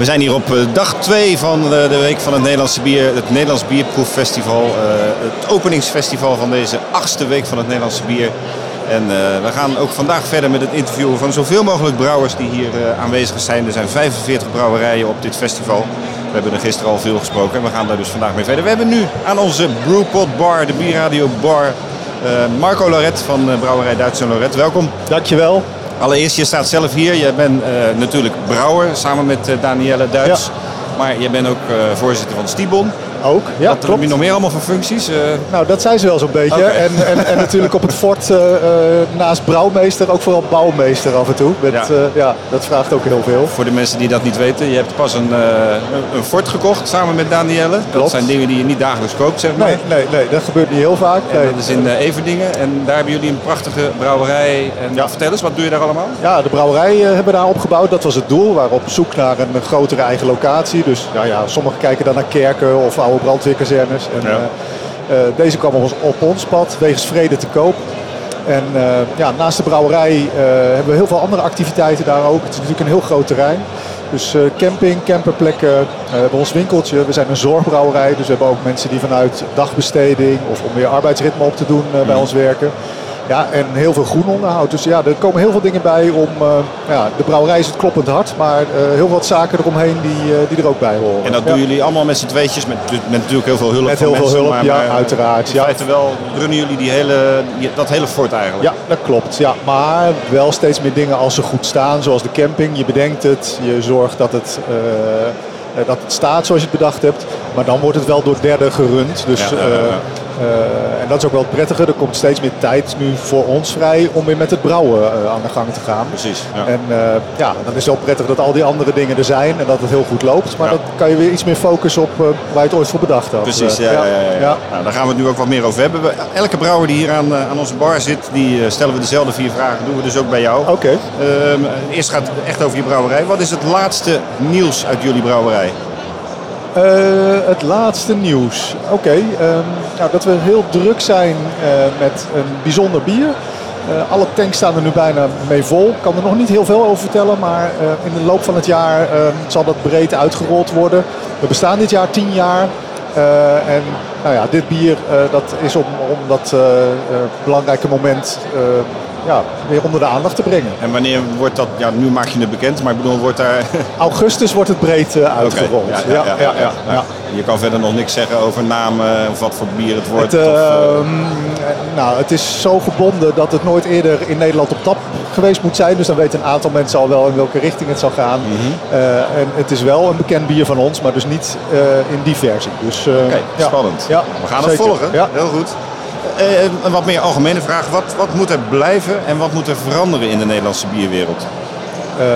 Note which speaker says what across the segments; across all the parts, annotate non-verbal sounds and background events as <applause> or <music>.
Speaker 1: We zijn hier op eh, dag 2 van de, Week van het Nederlandse Bier, het Nederlands Bierproeffestival. Uh, het openingsfestival van deze achtste Week van het Nederlandse Bier. En uh, we gaan ook vandaag verder met het interviewen van zoveel mogelijk brouwers die hier aanwezig zijn. Er zijn 45 brouwerijen op dit festival. We hebben er gisteren al veel gesproken en we gaan daar dus vandaag mee verder. We hebben nu aan onze Brewpot Bar, de Bierradio Bar, Marco Loret van Brouwerij Duits en Loret. Welkom.
Speaker 2: Dankjewel.
Speaker 1: Allereerst, je staat zelf hier. Je bent natuurlijk brouwer samen met Danielle Duits. Ja. Maar je bent ook voorzitter van Stibon.
Speaker 2: Ook, ja,
Speaker 1: Wat
Speaker 2: klopt.
Speaker 1: heb je nog meer allemaal voor functies? Uh...
Speaker 2: Nou, dat zijn ze wel zo'n beetje.
Speaker 1: Okay.
Speaker 2: En, en, en, natuurlijk op het fort uh, uh, naast brouwmeester ook vooral bouwmeester af en toe. Met, ja. ja. dat vraagt ook heel veel.
Speaker 1: Voor de mensen die dat niet weten, je hebt pas een, een fort gekocht samen met Danielle.
Speaker 2: Klopt.
Speaker 1: Dat zijn dingen die je niet dagelijks koopt, zeg maar.
Speaker 2: Nee, nee, nee dat gebeurt niet heel vaak.
Speaker 1: En
Speaker 2: nee.
Speaker 1: dat is in Everdingen. En daar hebben jullie een prachtige brouwerij. En ja. vertel eens, wat doe je daar allemaal?
Speaker 2: Ja, de brouwerij hebben we daar opgebouwd. Dat was het doel. We waren op zoek naar een grotere eigen locatie. Dus nou ja, sommigen kijken dan naar kerken of oude brandweerkazernes. En, uh, uh, deze kwam op ons, op ons pad, wegens vrede te koop. En uh, ja, naast de brouwerij hebben we heel veel andere activiteiten daar ook. Het is natuurlijk een heel groot terrein. Dus camping, camperplekken, we hebben ons winkeltje. We zijn een zorgbrouwerij, dus we hebben ook mensen die vanuit dagbesteding of om weer arbeidsritme op te doen bij ons werken. Ja, en heel veel groen onderhoud. Dus ja, er komen heel veel dingen bij om... Uh, ja, de brouwerij is het kloppend hard, maar uh, heel wat zaken eromheen die, uh, die er ook bij horen.
Speaker 1: En dat doen jullie allemaal met z'n tweetjes, met, met natuurlijk heel veel hulp
Speaker 2: Met heel veel
Speaker 1: mensen,
Speaker 2: hulp,
Speaker 1: maar,
Speaker 2: ja,
Speaker 1: maar,
Speaker 2: uiteraard.
Speaker 1: In
Speaker 2: Ja.
Speaker 1: feite wel runnen jullie die hele, dat hele fort eigenlijk.
Speaker 2: ja, dat klopt. Ja. Maar wel steeds meer dingen als ze goed staan, zoals de camping. Je bedenkt het, je zorgt dat het... eh, dat het staat zoals je het bedacht hebt. Maar dan wordt het wel door derden gerund. Dus,
Speaker 1: Ja, ja, ja, ja.
Speaker 2: En dat is ook wel het prettige. Er komt steeds meer tijd nu voor ons vrij om weer met het brouwen uh, aan de gang te gaan.
Speaker 1: Precies. Ja.
Speaker 2: En uh, ja, dan is het wel prettig dat al die andere dingen er zijn en dat het heel goed loopt. Maar
Speaker 1: Ja.
Speaker 2: dan kan je weer iets meer focussen op waar je het ooit voor bedacht had.
Speaker 1: Precies, ja, ja, ja. Nou, daar gaan we het nu ook wat meer over hebben. Elke brouwer die hier aan, eh, aan onze bar zit, die eh, stellen we dezelfde vier vragen. doen we dus ook bij jou.
Speaker 2: Oké.
Speaker 1: Ehm, eerst gaat het echt over je brouwerij. Wat is het laatste nieuws uit jullie brouwerij?
Speaker 2: Eh, het laatste nieuws. Oké, ehm, nou, dat we heel druk zijn eh, met een bijzonder bier. Eh, alle tanks staan er nu bijna mee vol. Ik kan er nog niet heel veel over vertellen, maar in de loop van het jaar ehm, zal dat breed uitgerold worden. We bestaan dit jaar 10 jaar. En nou ja, dit bier dat is om, dat belangrijke moment ja, weer onder de aandacht te brengen.
Speaker 1: En wanneer wordt dat, ja nu maak je het bekend, maar ik bedoel, wordt daar... <laughs>
Speaker 2: Augustus wordt het breed eh, uitgerold.
Speaker 1: Ja, ja, ja, ja, ja. Je kan verder nog niks zeggen over namen of wat voor bier het wordt.
Speaker 2: Het,
Speaker 1: of, eh,
Speaker 2: ehm, nou, het is zo gebonden dat het nooit eerder in Nederland op tap geweest moet zijn. Dus dan weten een aantal mensen al wel in welke richting het zal gaan.
Speaker 1: Mhm.
Speaker 2: Eh, en het is wel een bekend bier van ons, maar dus niet in die versie. Dus,
Speaker 1: Oké, spannend.
Speaker 2: Ja,
Speaker 1: We gaan het volgen.
Speaker 2: Ja.
Speaker 1: Heel goed. Eh, een wat meer algemene vraag. Wat, wat moet er blijven en wat moet er veranderen in de Nederlandse bierwereld?
Speaker 2: Eh,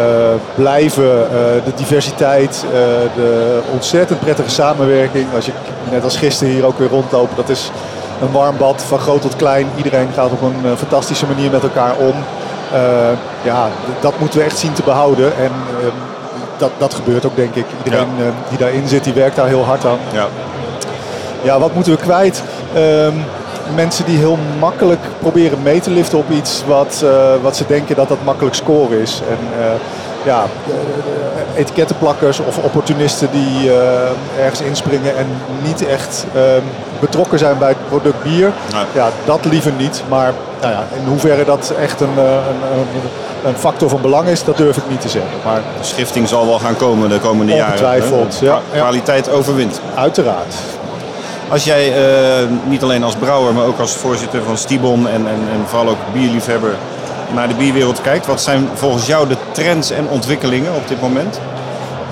Speaker 2: blijven eh, de diversiteit, de ontzettend prettige samenwerking. Als je net als gisteren hier ook weer rondlopen, dat is een warm bad van groot tot klein. Iedereen gaat op een fantastische manier met elkaar om. Ja, dat moeten we echt zien te behouden. En dat, dat gebeurt ook, denk ik. Iedereen die daarin zit, die werkt daar heel hard aan.
Speaker 1: Ja.
Speaker 2: Ja, wat moeten we kwijt? Ehm, mensen die heel makkelijk proberen mee te liften op iets wat, eh, wat ze denken dat dat makkelijk scoren is. En eh, ja, eh, etikettenplakkers of opportunisten die ergens inspringen en niet echt ehm, betrokken zijn bij het product bier.
Speaker 1: Nee.
Speaker 2: Ja, dat liever niet. Maar nou ja, in hoeverre dat echt een, een, een, factor van belang is, dat durf ik niet te zeggen. Maar
Speaker 1: De schifting zal wel gaan komen de komende jaren.
Speaker 2: Ongetwijfeld, ja.
Speaker 1: Kwaliteit overwint.
Speaker 2: uiteraard.
Speaker 1: Als jij eh, niet alleen als brouwer, maar ook als voorzitter van Stibon en, en, en vooral ook bierliefhebber naar de bierwereld kijkt, wat zijn volgens jou de trends en ontwikkelingen op dit moment?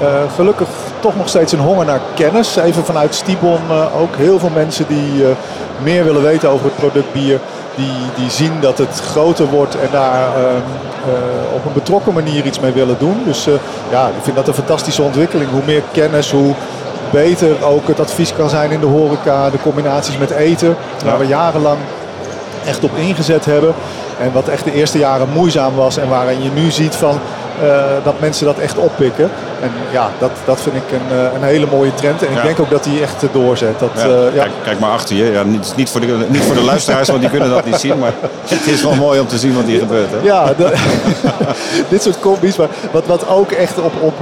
Speaker 2: Eh, gelukkig toch nog steeds een honger naar kennis. Even vanuit Stibon eh, ook heel veel mensen die meer willen weten over het product bier. Die, die zien dat het groter wordt en daar op een betrokken manier iets mee willen doen. Dus ja, ik vind dat een fantastische ontwikkeling. Hoe meer kennis, hoe beter ook het advies kan zijn in de horeca. De combinaties met eten, waar we jarenlang echt op ingezet hebben. En wat echt de eerste jaren moeizaam was en waarin je nu ziet van dat mensen dat echt oppikken. En ja, dat, dat vind ik een, een hele mooie trend. En ik denk ook dat die echt doorzet. Dat, ja.
Speaker 1: Kijk, kijk, maar achter je. Ja, niet, niet, voor de, niet voor de luisteraars, want die kunnen dat niet zien. Maar <laughs> het is wel mooi om te zien wat hier gebeurt. Hè?
Speaker 2: Ja, <laughs> dit soort combi's. Maar wat, wat ook echt op... op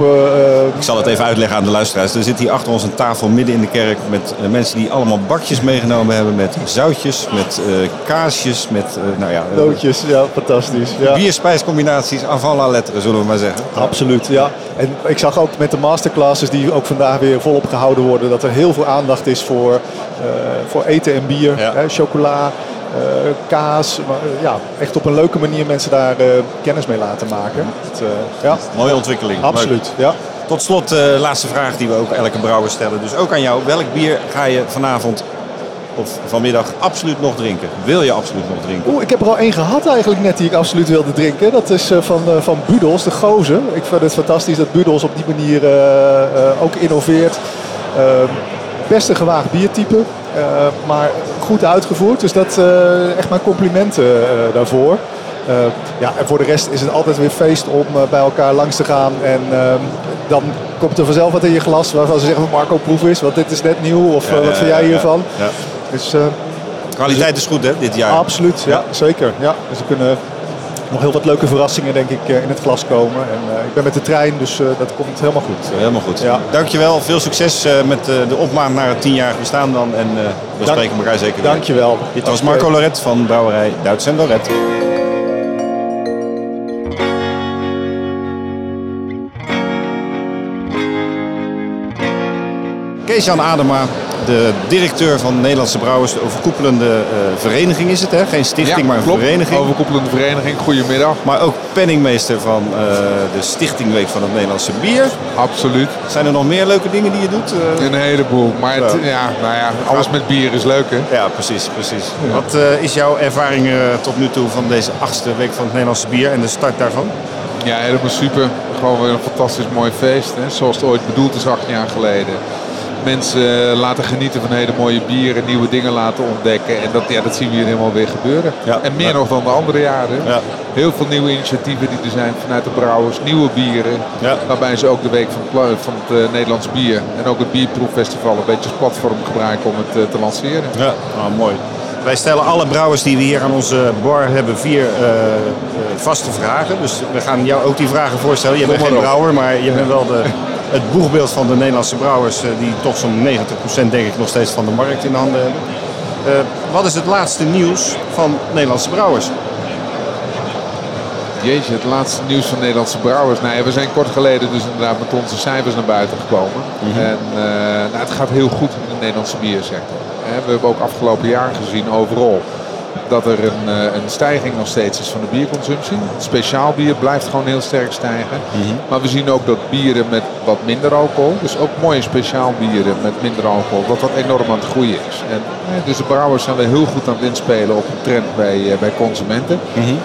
Speaker 1: ik zal het even uitleggen aan de luisteraars. Er zit hier achter ons een tafel midden in de kerk met mensen die allemaal bakjes meegenomen hebben met zoutjes, met kaasjes, met nou ja,
Speaker 2: Nootjes, ja, fantastisch. Ja.
Speaker 1: Bierspijscombinaties, avant la lettre, zullen we maar zeggen.
Speaker 2: Absoluut, ja. En ik zag ook met de masterclasses die ook vandaag weer volop gehouden worden, dat er heel veel aandacht is voor, voor eten en bier. Hè, chocola, kaas. Maar, ja, echt op een leuke manier mensen daar kennis mee laten maken.
Speaker 1: Ja. Mooie ontwikkeling.
Speaker 2: Absoluut, ja.
Speaker 1: Tot slot, de laatste vraag die we ook elke brouwer stellen. Dus ook aan jou. Welk bier ga je vanavond of vanmiddag absoluut nog drinken? Wil je absoluut nog drinken?
Speaker 2: Oeh, ik heb er al één gehad eigenlijk net die ik absoluut wilde drinken. Dat is van, van Budels, de gozer. Ik vind het fantastisch dat Budels op die manier ook innoveert. best een gewaagd biertype, maar goed uitgevoerd. Dus dat echt mijn complimenten daarvoor. ja, en voor de rest is het altijd weer feest om bij elkaar langs te gaan. En dan komt er vanzelf wat in je glas waarvan ze zeggen: Marco, proef eens, want dit is net nieuw. Of wat vind jij hiervan? Ja,
Speaker 1: Dus, Kwaliteit is goed, hè, dit jaar?
Speaker 2: Absoluut, ja, zeker. Ja. Dus er kunnen nog heel wat leuke verrassingen, denk ik, in het glas komen. En ik ben met de trein, dus dat komt helemaal goed.
Speaker 1: Helemaal goed. Ja. Dankjewel, veel succes met de opmaat naar het tienjarig bestaan dan. En we Dank, spreken elkaar zeker
Speaker 2: weer. Dankjewel.
Speaker 1: Dit was Marco Loret van Brouwerij Duits en Loret. Kees-Jan Adema, de directeur van Nederlandse Brouwers, de overkoepelende uh, vereniging is het, hè? Geen stichting, maar een
Speaker 3: klopt.
Speaker 1: vereniging.
Speaker 3: Overkoepelende vereniging, goedemiddag.
Speaker 1: Maar ook penningmeester van uh, de Stichtingweek van het Nederlandse Bier.
Speaker 3: Absoluut.
Speaker 1: Zijn er nog meer leuke dingen die je doet?
Speaker 3: Uh... Een heleboel, maar het, ja, nou ja, alles met bier is leuk, hè?
Speaker 1: Ja, precies, precies. Ja. Wat is jouw ervaring tot nu toe van deze achtste Week van het Nederlandse Bier en de start daarvan?
Speaker 3: Ja, helemaal super. Gewoon weer een fantastisch mooi feest, hè? zoals het ooit bedoeld is acht jaar geleden mensen laten genieten van hele mooie bieren, nieuwe dingen laten ontdekken. En dat, ja, dat zien we hier helemaal weer gebeuren.
Speaker 1: Ja,
Speaker 3: en meer
Speaker 1: ja.
Speaker 3: nog dan de andere jaren.
Speaker 1: Ja.
Speaker 3: Heel veel nieuwe initiatieven die er zijn vanuit de brouwers, nieuwe bieren. Waarbij ze ook de week van het, van het uh, Nederlands bier en ook het bierproeffestival een beetje als platform gebruiken om het uh, te lanceren.
Speaker 1: Ja, oh, mooi. Wij stellen alle brouwers die we hier aan onze bar hebben vier uh, vaste vragen. Dus we gaan jou ook die vragen voorstellen. Je bent geen brouwer, maar je bent wel de, <laughs> het boegbeeld van de Nederlandse brouwers, die toch zo'n 90% denk ik nog steeds van de markt in handen hebben. Uh, wat is het laatste nieuws van Nederlandse brouwers?
Speaker 3: Jeetje, het laatste nieuws van Nederlandse brouwers. Nou ja, we zijn kort geleden dus inderdaad met onze cijfers naar buiten gekomen. Mm -hmm. En uh, nou, het gaat heel goed in de Nederlandse biersector. We hebben ook afgelopen jaar gezien overal dat er een, een, stijging nog steeds is van de bierconsumptie. Speciaal bier blijft gewoon heel sterk stijgen.
Speaker 1: Mm -hmm.
Speaker 3: Maar we zien ook dat bieren met wat minder alcohol, dus ook mooie speciaal bieren met minder alcohol, dat dat enorm aan het groeien is. En, dus de brouwers zijn weer heel goed aan het inspelen op een trend bij, bij consumenten.
Speaker 1: Mm -hmm.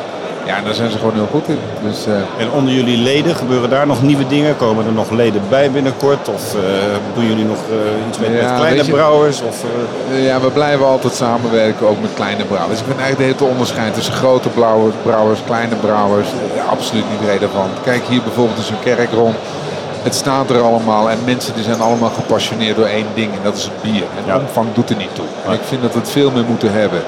Speaker 3: Ja, daar zijn ze gewoon heel goed in. Dus, uh...
Speaker 1: En onder jullie leden, gebeuren daar nog nieuwe dingen? Komen er nog leden bij binnenkort? Of uh, doen jullie nog uh, iets met, ja, met kleine je, brouwers? Of,
Speaker 3: Ja, we blijven altijd samenwerken, ook met kleine brouwers. Ik vind eigenlijk de hele onderscheid tussen grote brouwers, kleine brouwers, absoluut niet relevant. Kijk hier bijvoorbeeld eens een kerk rond. Het staat er allemaal en mensen die zijn allemaal gepassioneerd door één ding en dat is het bier. En
Speaker 1: ja.
Speaker 3: omvang doet er niet toe. En ik vind dat we het veel meer moeten hebben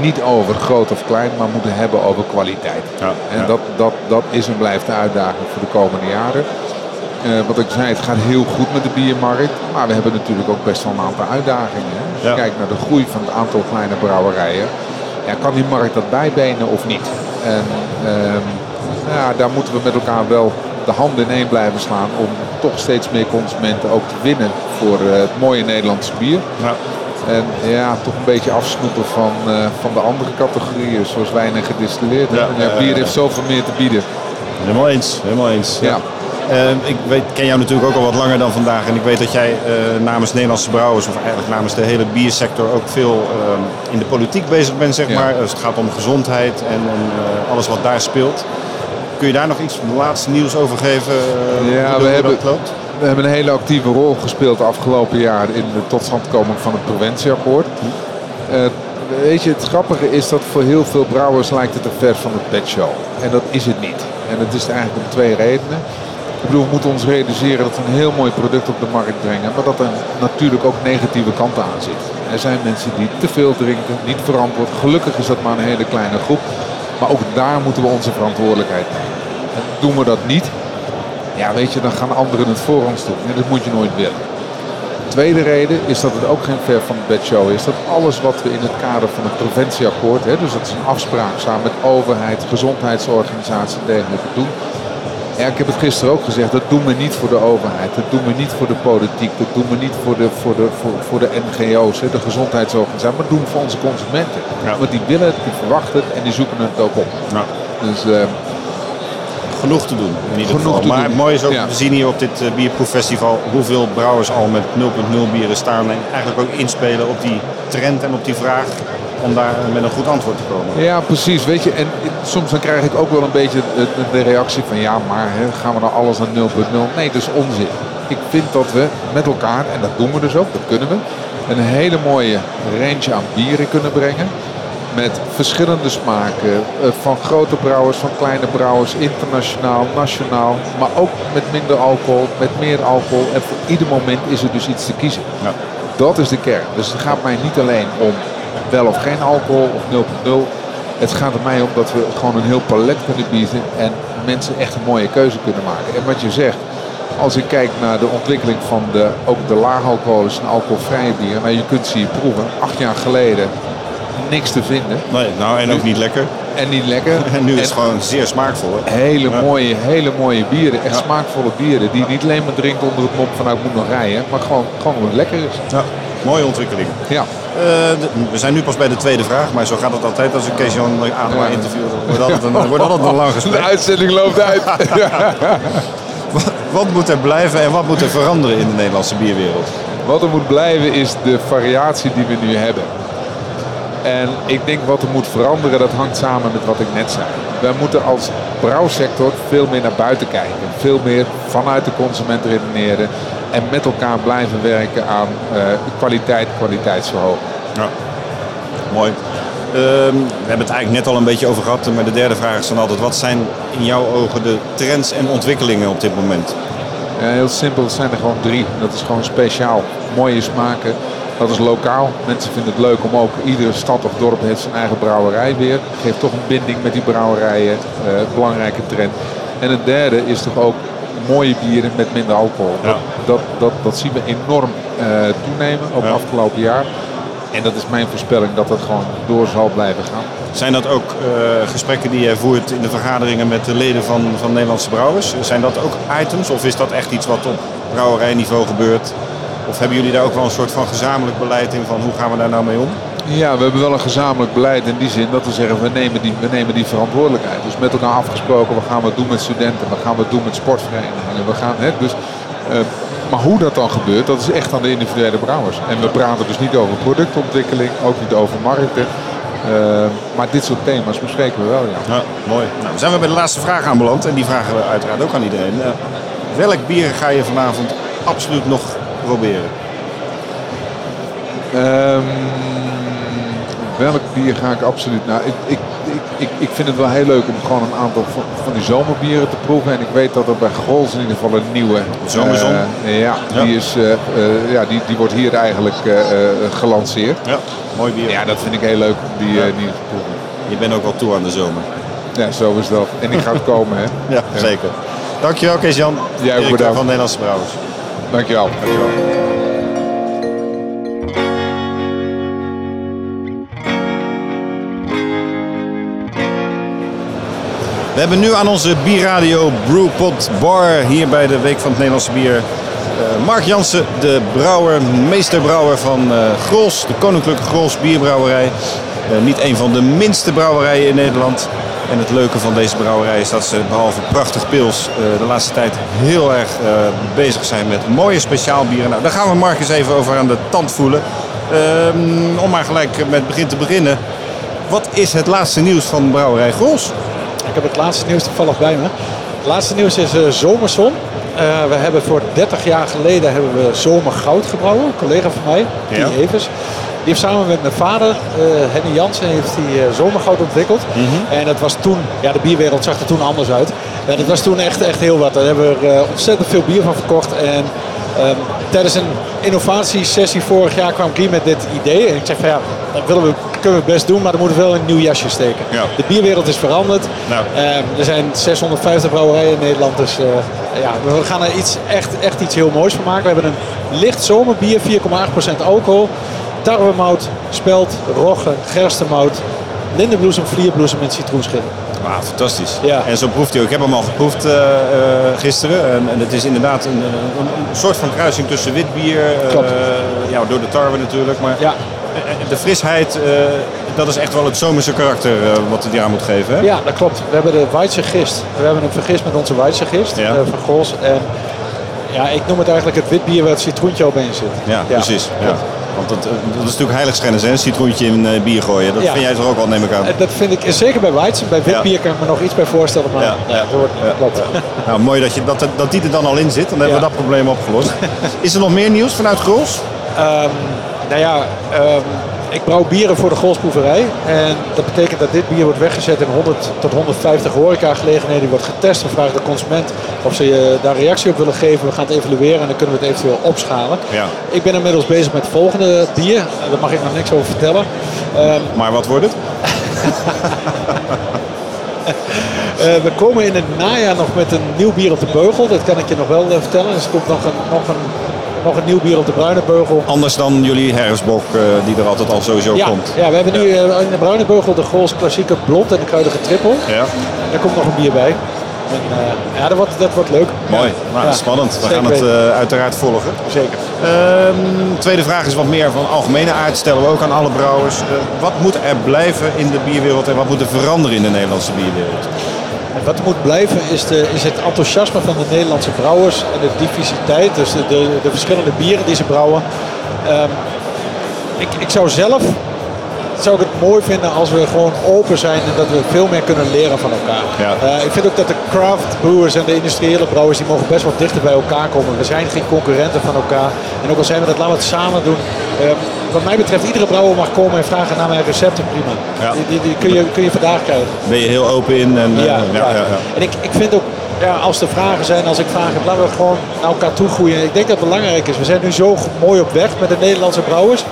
Speaker 3: niet over groot of klein, maar moeten hebben over kwaliteit.
Speaker 1: Ja,
Speaker 3: en
Speaker 1: ja.
Speaker 3: Dat, dat, dat is en blijft de uitdaging voor de komende jaren. Uh, wat ik zei, het gaat heel goed met de biermarkt, maar we hebben natuurlijk ook best wel een aantal uitdagingen. Hè. Als je
Speaker 1: Ja.
Speaker 3: kijkt naar de groei van het aantal kleine brouwerijen, ja, kan die markt dat bijbenen of niet? En ehm, ja, daar moeten we met elkaar wel de handen in één blijven slaan om toch steeds meer consumenten ook te winnen voor uh, het mooie Nederlandse bier.
Speaker 1: Ja.
Speaker 3: En ja, toch een beetje afsnoepen van, uh, van de andere categorieën, zoals wijn en gedistilleerd.
Speaker 1: Ja,
Speaker 3: en, ja, bier heeft zoveel meer te bieden.
Speaker 1: Helemaal eens, helemaal eens.
Speaker 3: Ja.
Speaker 1: Uh, ik weet, ken jou natuurlijk ook al wat langer dan vandaag. En ik weet dat jij uh, namens Nederlandse brouwers, of eigenlijk namens de hele biersector, ook veel uh, in de politiek bezig bent, zeg
Speaker 3: Ja.
Speaker 1: maar. Als het gaat om gezondheid en, en eh, alles wat daar speelt. Kun je daar nog iets laatste nieuws over geven? eh,
Speaker 3: Ja, we
Speaker 1: dat
Speaker 3: hebben-
Speaker 1: loopt?
Speaker 3: We hebben een hele actieve rol gespeeld afgelopen jaar in de totstandkoming van het preventieakkoord. Eh, weet je, het grappige is dat voor heel veel brouwers lijkt het een ver van het bedshow. En dat is het niet. En dat is eigenlijk om twee redenen. Ik bedoel, we moeten ons realiseren dat we een heel mooi product op de markt brengen. Maar dat er natuurlijk ook negatieve kanten aan zitten. Er zijn mensen die te veel drinken, niet verantwoord. Gelukkig is dat maar een hele kleine groep. Maar ook daar moeten we onze verantwoordelijkheid nemen. En doen we dat niet, ja weet je, dan gaan anderen het voor ons doen. En dat moet je nooit willen. Tweede reden is dat het ook geen ver van de bed show is. Dat alles wat we in het kader van het preventieakkoord, hè, dus dat is een afspraak samen met overheid, gezondheidsorganisatie en dergelijke doen. Ja, ik heb het gisteren ook gezegd, dat doen we niet voor de overheid, dat doen we niet voor de politiek, dat doen we niet voor de, voor de, voor, voor de NGO's, hè, de gezondheidsorganisatie, maar doen we voor onze consumenten.
Speaker 1: Ja.
Speaker 3: Want die willen het, die verwachten het en die zoeken het ook op.
Speaker 1: Nou,
Speaker 3: Dus eh,
Speaker 1: genoeg te doen in ieder
Speaker 3: Genoeg
Speaker 1: geval.
Speaker 3: te
Speaker 1: Maar
Speaker 3: doen.
Speaker 1: mooi is ook,
Speaker 3: Ja.
Speaker 1: we zien hier op dit eh, bierproeffestival hoeveel brouwers al met 0.0 bieren staan. En eigenlijk ook inspelen op die trend en op die vraag om daar met een goed antwoord te komen.
Speaker 3: Ja, precies. Weet je, en soms dan krijg ik ook wel een beetje de, de reactie van ja, maar hè, gaan we nou alles naar 0.0? Nee, dat is onzin. Ik vind dat we met elkaar, en dat doen we dus ook, dat kunnen we, een hele mooie range aan bieren kunnen brengen. Met verschillende smaken, eh, van grote brouwers, van kleine brouwers, internationaal, nationaal. Maar ook met minder alcohol, met meer alcohol. En voor ieder moment is er dus iets te kiezen.
Speaker 1: Ja.
Speaker 3: Dat is de kern. Dus het gaat mij niet alleen om wel of geen alcohol of 0.0. Het gaat er mij om dat we gewoon een heel palet kunnen bieden en mensen echt een mooie keuze kunnen maken. En wat je zegt, als ik kijk naar de ontwikkeling van de, ook de laagalcoholische en alcoholvrije bieren. Nou, je kunt ze hier proeven. Acht jaar geleden niks te vinden
Speaker 1: Nee, nou, en ook niet lekker.
Speaker 3: en niet lekker. <laughs>
Speaker 1: En nu is het gewoon zeer smaakvol. hè?
Speaker 3: Hele
Speaker 1: Ja.
Speaker 3: mooie, hele mooie bieren. Echt
Speaker 1: Ja.
Speaker 3: smaakvolle bieren. Die niet alleen maar drinkt onder het mop van nou ik moet nog rijden. Maar gewoon, gewoon wat lekker is.
Speaker 1: Ja, mooie ontwikkeling.
Speaker 3: Ja.
Speaker 1: Eh, de- we zijn nu pas bij de tweede vraag, maar zo gaat het altijd als ik Kees-Jan Adema
Speaker 3: Ja.
Speaker 1: interview. Dan wordt altijd een, wordt altijd een lang <laughs>
Speaker 3: De
Speaker 1: gesprek.
Speaker 3: uitzending loopt uit. <laughs>
Speaker 1: Wat moet er blijven en wat moet er veranderen in de Nederlandse bierwereld?
Speaker 3: Wat er moet blijven is de variatie die we nu hebben. En ik denk wat er moet veranderen, dat hangt samen met wat ik net zei. Wij moeten als brouwsector veel meer naar buiten kijken. Veel meer vanuit de consument redeneren. En met elkaar blijven werken aan eh, kwaliteit, kwaliteitsverhoging.
Speaker 1: Ja. Mooi. Ehm, we hebben het eigenlijk net al een beetje over gehad, maar de derde vraag is dan altijd: wat zijn in jouw ogen de trends en ontwikkelingen op dit moment?
Speaker 3: Ja, heel simpel, het zijn er gewoon drie. Dat is gewoon speciaal. Mooie smaken. Dat is lokaal. Mensen vinden het leuk om ook, iedere stad of dorp heeft zijn eigen brouwerij weer. Geeft toch een binding met die brouwerijen. eh, belangrijke trend. En het derde is toch ook mooie bieren met minder alcohol.
Speaker 1: Ja.
Speaker 3: Dat, dat, dat zien we enorm eh, toenemen, ook
Speaker 1: Ja.
Speaker 3: afgelopen jaar. En dat is mijn voorspelling dat dat gewoon door zal blijven gaan.
Speaker 1: Zijn dat ook eh, gesprekken die je voert in de vergaderingen met de leden van, van Nederlandse brouwers? Zijn dat ook items of is dat echt iets wat op brouwerijniveau gebeurt? Of hebben jullie daar ook wel een soort van gezamenlijk beleid in van hoe gaan we daar nou mee om?
Speaker 3: Ja, we hebben wel een gezamenlijk beleid in die zin dat we zeggen we nemen die, we nemen die verantwoordelijkheid. Dus met elkaar afgesproken, we gaan wat doen met studenten, we gaan wat doen met sportverenigingen. We gaan, hè, dus, eh, maar hoe dat dan gebeurt, dat is echt aan de individuele brouwers. En we praten dus niet over productontwikkeling, ook niet over markten. Eh, maar dit soort thema's bespreken we wel, ja.
Speaker 1: Ja, mooi. Nou, dan zijn we bij de laatste vraag aanbeland en die vragen we uiteraard ook aan iedereen. Eh, welk bier ga je vanavond absoluut nog proberen?
Speaker 3: Ehm, welk bier ga ik absoluut... Nou, ik, ik, ik, ik, ik vind het wel heel leuk om gewoon een aantal van, van die zomerbieren te proeven. En ik weet dat er bij Grols in ieder geval een nieuwe...
Speaker 1: Zomerzon?
Speaker 3: eh, ja,
Speaker 1: Ja.
Speaker 3: Die, is, eh, eh, ja die, die wordt hier eigenlijk gelanceerd.
Speaker 1: Ja, mooi bier.
Speaker 3: Ja, dat vind ik heel leuk om die,
Speaker 1: Ja.
Speaker 3: die te proeven.
Speaker 1: Je bent ook wel toe aan de zomer.
Speaker 3: Ja, zo is dat. En die gaat komen, hè. <laughs>
Speaker 1: Ja, zeker. Dankjewel Kees-Jan,
Speaker 3: Jij ook bedankt.
Speaker 1: van Nederlandse Brouwers.
Speaker 3: Dankjewel.
Speaker 1: We hebben nu aan onze bierradio Brewpot Bar hier bij de Week van het Nederlandse Bier. eh, Mark Jansen, de brouwer, meesterbrouwer van eh Grols, de Koninklijke Grols Bierbrouwerij. Eh, niet een van de minste brouwerijen in Nederland. En het leuke van deze brouwerij is dat ze behalve prachtig pils eh, de laatste tijd heel erg eh, bezig zijn met mooie speciaalbieren. Nou, daar gaan we Mark eens even over aan de tand voelen. Ehm, om maar gelijk met het begin te beginnen. Wat is het laatste nieuws van brouwerij Grols?
Speaker 2: Ik heb het laatste nieuws toevallig bij me. Het laatste nieuws is Zomerzon. Eh, we hebben voor 30 jaar geleden hebben we Zomergoud gebrouwen. Een collega van mij,
Speaker 1: Ja.
Speaker 2: Pieter Evers. Die heeft samen met mijn vader, eh, Henny Jansen, heeft die eh, Zomergoud ontwikkeld. En het was toen, ja de bierwereld zag er toen anders uit.
Speaker 4: Ja, dat was toen echt, echt heel wat. Daar hebben we er, eh, ontzettend veel bier van verkocht. En ehm, tijdens een innovatiesessie vorig jaar kwam Guy met dit idee. En ik zeg van ja, dat willen we, kunnen we best doen, maar dan moeten we wel een nieuw jasje steken.
Speaker 1: Ja.
Speaker 4: De bierwereld is veranderd.
Speaker 1: Nou.
Speaker 4: Ehm, er zijn 650 brouwerijen in Nederland. Dus ja, we gaan er iets, echt, echt iets heel moois van maken. We hebben een licht zomerbier, 4,8% alcohol. Tarwemout, spelt, rogge, gerstemout, lindenbloesem, vlierbloesem en citroenschil.
Speaker 1: Wauw, fantastisch.
Speaker 4: Ja.
Speaker 1: En zo proeft hij ook. Ik heb hem al geproefd eh, eh, gisteren. En, en het is inderdaad een, een, een soort van kruising tussen wit bier. eh,
Speaker 4: Klopt.
Speaker 1: ja, door de tarwe natuurlijk. Maar
Speaker 4: Ja.
Speaker 1: eh, de frisheid, eh, dat is echt wel het zomerse karakter eh, wat het jaar moet geven. Hè?
Speaker 4: Ja, dat klopt. We hebben de Weidse gist. We hebben hem vergist met onze Weidse gist
Speaker 1: Ja.
Speaker 4: eh, van Gols. En ja, ik noem het eigenlijk het wit bier waar het citroentje op in zit.
Speaker 1: Ja, precies. Ja. Want dat, eh, dat is natuurlijk heiligschennis, hè? Een citroentje in eh, bier gooien. Dat
Speaker 4: Ja.
Speaker 1: vind jij toch ook al, neem ik aan.
Speaker 4: Dat vind ik zeker bij Weidse. Bij wit
Speaker 1: Ja.
Speaker 4: bier kan ik me nog iets bij voorstellen. Maar
Speaker 1: Ja,
Speaker 4: ja, dat wordt-.
Speaker 1: Nou, mooi dat, je, dat, dat die er dan al in zit. Dan hebben we dat probleem opgelost. <laughs> Is er nog meer nieuws vanuit Grols?
Speaker 4: Ehm, nou ja, ehm, ik brouw bieren voor de Golsproeverij. En dat betekent dat dit bier wordt weggezet in 100 tot 150 horecagelegenheden. Die wordt getest. We vragen de consument of ze eh, daar reactie op willen geven. We gaan het evalueren en dan kunnen we het eventueel opschalen.
Speaker 1: Ja.
Speaker 4: Ik ben inmiddels bezig met het volgende bier. Eh, Daar mag ik nog niks over vertellen. Ehm,
Speaker 1: Maar wat wordt het? <laughs>
Speaker 4: eh, we komen in het najaar nog met een nieuw bier op de beugel. Dat kan ik je nog wel vertellen. Dus er komt nog een, nog, een, nog een nieuw bier op de bruine beugel.
Speaker 1: Anders dan jullie herfstbok, eh, die er altijd al sowieso
Speaker 4: Ja,
Speaker 1: komt.
Speaker 4: ja, we hebben nu eh, in de bruine beugel de Gols klassieke blond en de kruidige trippel.
Speaker 1: Ja.
Speaker 4: Daar komt nog een bier bij. En, eh, ja, dat wordt, dat wordt leuk.
Speaker 1: Mooi. Nou,
Speaker 4: Ja,
Speaker 1: spannend. We gaan het uiteraard volgen.
Speaker 4: Zeker.
Speaker 1: Ehm, tweede vraag is wat meer van algemene aard. Stellen we ook aan alle brouwers. Wat moet er blijven in de bierwereld en wat moet er veranderen in de Nederlandse bierwereld?
Speaker 4: En wat moet blijven is, de, is het enthousiasme van de Nederlandse brouwers en de diversiteit, dus de, de, de verschillende bieren die ze brouwen. Ehm, ik, ik zou zelf zou ik het mooi vinden als we gewoon open zijn en dat we veel meer kunnen leren van elkaar.
Speaker 1: Ja.
Speaker 4: Eh, ik vind ook dat de craft brewers en de industriële brouwers die mogen best wel dichter bij elkaar komen. We zijn geen concurrenten van elkaar. En ook al zijn we dat, laten we het samen doen. Eh, wat mij betreft, iedere brouwer mag komen en vragen naar mijn recepten, prima.
Speaker 1: Ja.
Speaker 4: Die, die, die kun, je, kun je vandaag krijgen.
Speaker 1: Ben je heel open in? En, eh,
Speaker 4: Ja,
Speaker 1: ja, ja, ja.
Speaker 4: En ik, ik vind ook, ja, als er vragen zijn, als ik vragen heb, laten we gewoon naar elkaar toe groeien. Ik denk dat het belangrijk is. We zijn nu zo mooi op weg met de Nederlandse brouwers.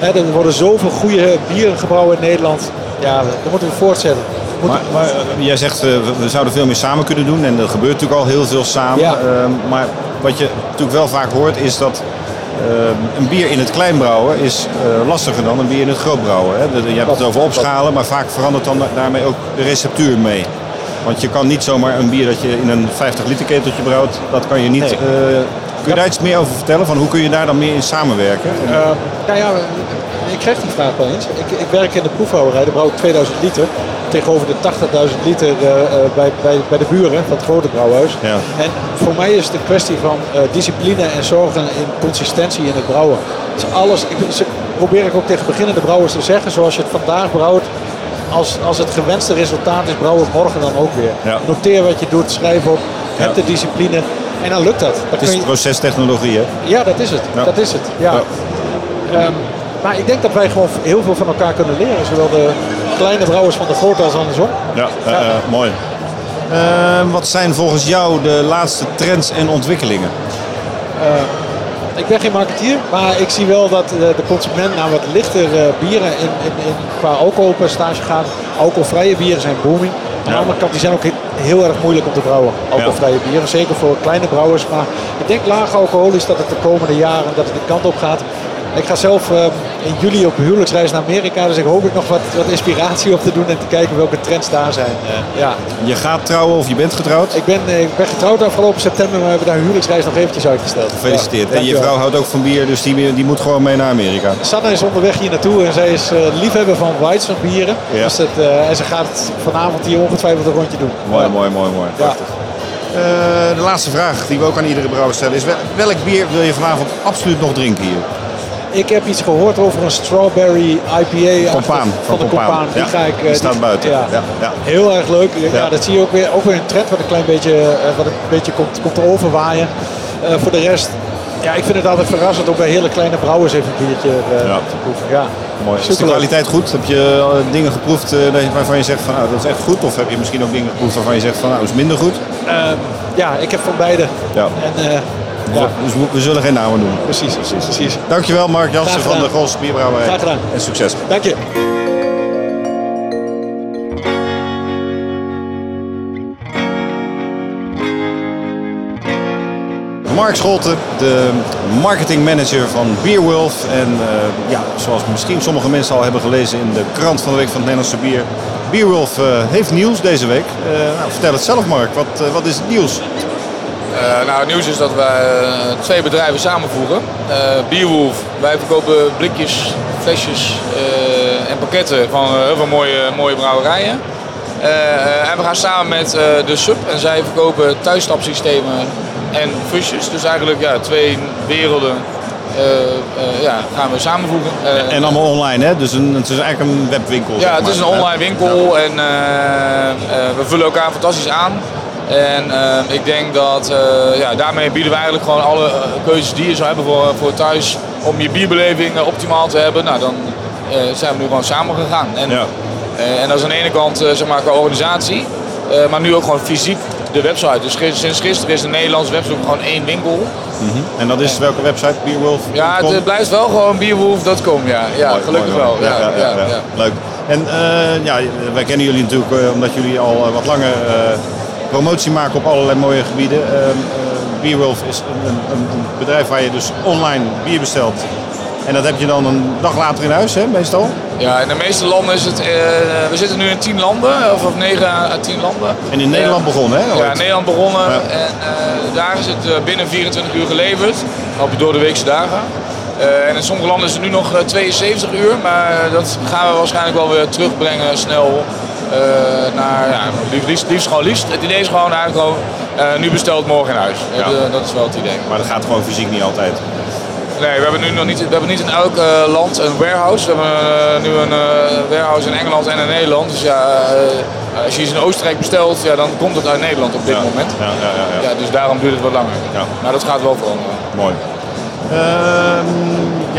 Speaker 4: Er worden zoveel goede bieren gebrouwen in Nederland. Ja, dat moeten we voortzetten. We
Speaker 1: Maar, eh, jij zegt, eh, we, zouden veel meer samen kunnen doen. En er gebeurt natuurlijk al heel veel samen.
Speaker 4: Ja.
Speaker 1: Ehm, maar wat je natuurlijk wel vaak hoort is dat ehm, een bier in het klein brouwen is eh, lastiger dan een bier in het groot brouwen. Hè? Je hebt het over opschalen, maar vaak verandert dan daarmee ook de receptuur mee. Want je kan niet zomaar een bier dat je in een 50 liter keteltje brouwt, dat kan je niet.
Speaker 4: Nee.
Speaker 1: Kun je daar iets meer over vertellen? Van hoe kun je daar dan meer in samenwerken?
Speaker 4: Nou ja, ik krijg die vraag wel eens. Ik, ik werk in de proefhouderij, daar brouw ik 2000 liter. Tegenover de 80.000 liter eh, eh, bij, bij, bij de buren van het grote brouwhuis.
Speaker 1: Ja.
Speaker 4: En voor mij is het een kwestie van discipline en zorgen in consistentie in het brouwen. Dus alles, ik, ze- probeer ik ook tegen beginnende brouwers te zeggen, zoals je het vandaag brouwt. Als, als het gewenste resultaat is, brouw het morgen dan ook weer.
Speaker 1: Ja.
Speaker 4: Noteer wat je doet, schrijf op, heb
Speaker 1: Ja.
Speaker 4: de discipline en dan lukt dat. Dan
Speaker 1: Het is
Speaker 4: je-
Speaker 1: procestechnologie, hè?
Speaker 4: ja, dat is het.
Speaker 1: Ja.
Speaker 4: Dat is het. Ja. Ehm, maar ik denk dat wij gewoon heel veel van elkaar kunnen leren. Zowel de kleine brouwers van de grote als andersom.
Speaker 1: Ja, eh,
Speaker 4: Ja.
Speaker 1: eh, mooi. Ehm, wat zijn volgens jou de laatste trends en ontwikkelingen?
Speaker 4: Ik ben geen marketeer, maar ik zie wel dat eh, de consument naar wat lichter eh, bieren in, in, in, qua alcoholpercentage gaat. Alcoholvrije bieren zijn booming. Aan de andere kant, die zijn ook heel erg moeilijk om te brouwen. Alcoholvrije bieren, zeker voor kleine brouwers. Maar ik denk laag alcoholisch dat het de komende jaren dat het de kant op gaat. Ik ga zelf eh, in juli op huwelijksreis naar Amerika, dus ik hoop ik nog wat, wat inspiratie op te doen en te kijken welke trends daar zijn. Eh, ja.
Speaker 1: Je gaat trouwen of je bent getrouwd?
Speaker 4: ik, ben, eh, ik ben getrouwd afgelopen september, maar we hebben de huwelijksreis nog eventjes uitgesteld.
Speaker 1: Gefeliciteerd.
Speaker 4: Ja,
Speaker 1: en je vrouw houdt ook van bier, dus die, die moet gewoon mee naar Amerika.
Speaker 4: Sanne is onderweg hier naartoe en zij is liefhebber van bieren.
Speaker 1: Ja.
Speaker 4: Dus het, en ze gaat vanavond hier ongetwijfeld een rondje doen.
Speaker 1: Mooi, mooi, mooi, mooi.
Speaker 4: Ja.
Speaker 1: Prachtig. De laatste vraag die we ook aan iedere brouwer stellen is: wel- welk bier wil je vanavond absoluut nog drinken hier?
Speaker 4: Ik heb iets gehoord over een strawberry IPA
Speaker 1: Compaan,
Speaker 4: van,
Speaker 1: van
Speaker 4: de
Speaker 1: Compaan.
Speaker 4: Die
Speaker 1: Ja,
Speaker 4: ga ik. eh,
Speaker 1: die staat buiten.
Speaker 4: Ja.
Speaker 1: Ja, ja.
Speaker 4: Heel erg leuk. Ja, dat zie je ook weer, ook weer een trend wat een klein beetje, eh, wat een beetje komt, komt overwaaien. Eh, voor de rest, ja, ik vind het altijd verrassend om bij hele kleine brouwers even een biertje eh,
Speaker 1: Ja.
Speaker 4: te proeven. Ja.
Speaker 1: mooi. Is de kwaliteit goed? Heb je eh, dingen geproefd eh, waarvan je zegt van nou, dat is echt goed? Of heb je misschien ook dingen geproefd waarvan je zegt van nou, dat is minder goed?
Speaker 5: Ehm, ja, ik heb van beide.
Speaker 1: Ja.
Speaker 5: En, eh, ja,
Speaker 1: Dus we, zullen geen namen noemen.
Speaker 5: precies, precies, precies.
Speaker 1: Dankjewel Mark Jansen van de. Golse Bierbrouwerij.
Speaker 5: Graag gedaan.
Speaker 1: En succes.
Speaker 5: Dank je.
Speaker 1: Mark Scholten, de marketingmanager van Beerwolf. En eh, ja, zoals misschien sommige mensen al hebben gelezen in de krant van de Week van het Nederlandse Bier. Beerwolf eh, heeft nieuws deze week. Eh, nou, vertel het zelf Mark, wat, wat is het nieuws?
Speaker 6: Eh, nou, het nieuws is dat wij eh, twee bedrijven samenvoegen. Eh Bierwolf, wij verkopen blikjes, flesjes en pakketten van heel veel mooie, mooie brouwerijen. En we gaan samen met de Sub en zij verkopen thuisstapsystemen en fusjes. Dus eigenlijk ja, twee werelden ja, gaan we samenvoegen.
Speaker 1: En allemaal online hè, dus een, het is eigenlijk een webwinkel. zeg
Speaker 6: ja, het is een online winkel en we vullen elkaar fantastisch aan. En eh, ik denk dat eh, ja, daarmee bieden we eigenlijk gewoon alle eh, keuzes die je zou hebben voor, voor thuis om je bierbeleving eh, optimaal te hebben. Nou, dan zijn we nu gewoon samen gegaan. En,
Speaker 1: Ja.
Speaker 6: en dat is aan de ene kant zeg maar, qua organisatie, maar nu ook gewoon fysiek de website. Dus sinds gisteren is de Nederlandse website gewoon één winkel.
Speaker 1: En dat is welke website? Beerwolf?
Speaker 6: Ja, het blijft wel gewoon bierwolf.com. Ja, ja
Speaker 1: Mooi,
Speaker 6: gelukkig
Speaker 1: mooi,
Speaker 6: wel. Ja, ja, ja,
Speaker 1: Leuk. En ja, wij kennen jullie natuurlijk omdat jullie al wat langer promotie maken op allerlei mooie gebieden. Ehm, eh, Beerwolf is een, een, een bedrijf waar je dus online bier bestelt. En dat heb je dan een dag later in huis, hè, meestal.
Speaker 6: Ja, in de meeste landen is het. eh, we zitten nu in 10 landen, of, of 9 à 10 landen.
Speaker 1: En in Nederland
Speaker 6: Ja.
Speaker 1: begonnen, hè?
Speaker 6: Ja, in Nederland begonnen
Speaker 1: Ja.
Speaker 6: en eh, daar is het eh, binnen 24 uur geleverd, op door de weekse dagen. Eh, en in sommige landen is het nu nog eh, 72 uur, maar dat gaan we waarschijnlijk wel weer terugbrengen snel eh, naar, ja, liefst, liefst, liefst gewoon liefst. Het idee is gewoon eigenlijk gewoon, eh, nu besteld morgen in huis. Eh,
Speaker 1: Ja.
Speaker 6: de- dat is wel het idee.
Speaker 1: Maar dat gaat gewoon fysiek niet altijd.
Speaker 6: Nee, we hebben nu nog niet, we hebben niet in elk eh, land een warehouse. We hebben eh, nu een eh, warehouse in Engeland en in Nederland. Dus ja, eh, als je iets in Oostenrijk bestelt, ja, dan komt het uit Nederland op dit
Speaker 1: ja.
Speaker 6: moment.
Speaker 1: Ja, ja, ja, ja.
Speaker 6: Ja, dus daarom duurt het wat langer.
Speaker 1: Ja.
Speaker 6: Maar dat gaat wel veranderen.
Speaker 1: Mooi. Ehm,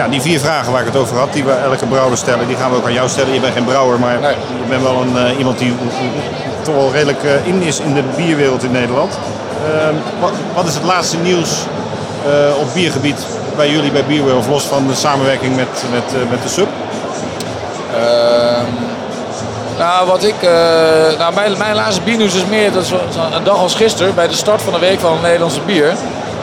Speaker 1: ja, die vier vragen waar ik het over had, die we elke brouwer stellen, die gaan we ook aan jou stellen. Je bent geen brouwer, maar
Speaker 6: Nee.
Speaker 1: je bent wel een, eh, iemand die toch wel redelijk eh, in is in de bierwereld in Nederland. Ehm, wat, wat is het laatste nieuws eh, op biergebied bij jullie bij Bierwereld, los van de samenwerking met, met, met de sub?
Speaker 6: Ehm, nou, wat ik, nou, mijn, mijn laatste biernieuws is meer dat een dag als gisteren, bij de start van de week van het Nederlandse bier,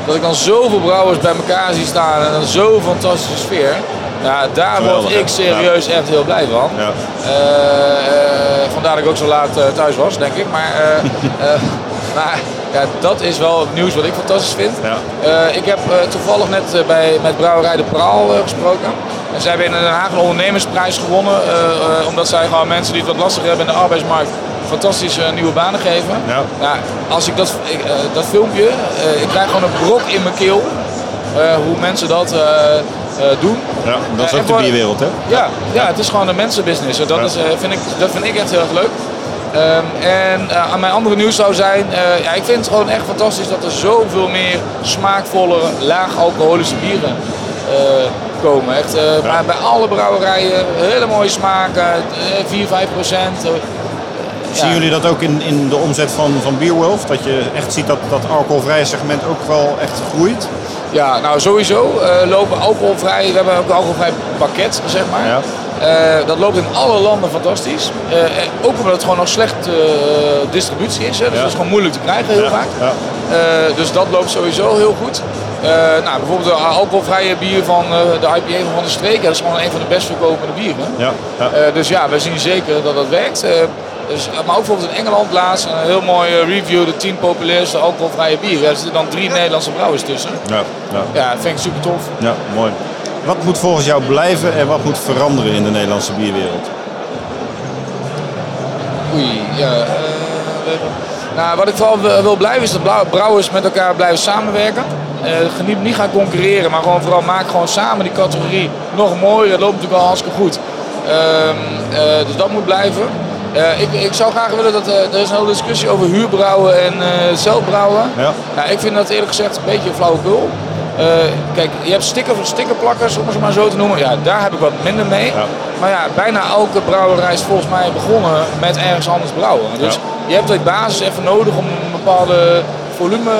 Speaker 6: dat ik dan zoveel brouwers bij elkaar zie staan en zo'n fantastische sfeer. Ja, daar
Speaker 1: Geweldig,
Speaker 6: word ik serieus echt heel blij van.
Speaker 1: Ja.
Speaker 6: Eh, eh, vandaar dat ik ook zo laat eh, thuis was, denk ik. Maar, <laughs> maar ja, dat is wel het nieuws wat ik fantastisch vind.
Speaker 1: Ja.
Speaker 6: Ik heb toevallig net bij, met Brouwerij de Praal gesproken. En zij hebben in Den Haag een ondernemersprijs gewonnen. omdat zij gewoon mensen die het wat lastig hebben in de arbeidsmarkt fantastische eh, nieuwe banen geven.
Speaker 1: Ja.
Speaker 6: Nou, als ik dat, ik, eh, dat filmpje, eh, ik krijg gewoon een brok in mijn keel. hoe mensen dat doen.
Speaker 1: Ja, dat is ook de bierwereld, hè?
Speaker 6: Ja, ja, het is gewoon een mensenbusiness. En Dat, is, vind ik, dat vind ik echt heel erg leuk. Ehm, en aan mijn andere nieuws zou zijn, ja, ik vind het gewoon echt fantastisch dat er zoveel meer smaakvolle, laag alcoholische bieren komen. Echt, bij, bij alle brouwerijen, hele mooie smaken, eh, 4, 5 procent.
Speaker 1: Zien jullie dat ook in, in de omzet van, van Beerwolf? Dat je echt ziet dat dat alcoholvrije segment ook wel echt groeit?
Speaker 6: Ja, nou sowieso eh, lopen alcoholvrij. We hebben ook een alcoholvrij pakket, zeg maar.
Speaker 1: Ja.
Speaker 6: Eh, dat loopt in alle landen fantastisch. Eh, ook omdat het gewoon nog slecht distributie is. Hè. Dus
Speaker 1: Ja.
Speaker 6: dat is gewoon moeilijk te krijgen heel
Speaker 1: Ja,
Speaker 6: vaak. dus dat loopt sowieso heel goed. Nou, bijvoorbeeld de alcoholvrije bier van de IPA van Van der Streek. Dat is gewoon een van de best verkopende bieren. Dus ja, we zien zeker dat dat werkt. Eh, dus, maar ook bijvoorbeeld in Engeland laatst een heel mooie review. De 10 populairste alcoholvrije bieren. Daar zitten dan drie Nederlandse brouwers tussen.
Speaker 1: ja, ja.
Speaker 6: Ja, dat vind ik super tof.
Speaker 1: Ja, mooi. Wat moet volgens jou blijven en wat moet veranderen in de Nederlandse bierwereld?
Speaker 6: Oei, ja. eh, nou, wat ik vooral wil- blijven is dat brouwers met elkaar blijven samenwerken. Eh, niet, niet gaan concurreren, maar gewoon vooral maak gewoon samen die categorie nog mooier. Dat loopt natuurlijk al hartstikke goed. Ehm, eh, dus dat moet blijven. Eh, ik, ik zou graag willen dat eh, er is een hele discussie over huurbrouwen en eh zelfbrouwen.
Speaker 1: Ja.
Speaker 6: Nou, ik vind dat eerlijk gezegd een beetje flauwekul. Eh, kijk, je hebt sticker, stickerplakkers, om het maar zo te noemen. Ja, daar heb ik wat minder mee.
Speaker 1: Ja.
Speaker 6: Maar ja, bijna elke brouwerij is volgens mij begonnen met ergens anders brouwen. Dus
Speaker 1: Ja.
Speaker 6: je hebt die basis even nodig om een bepaalde volume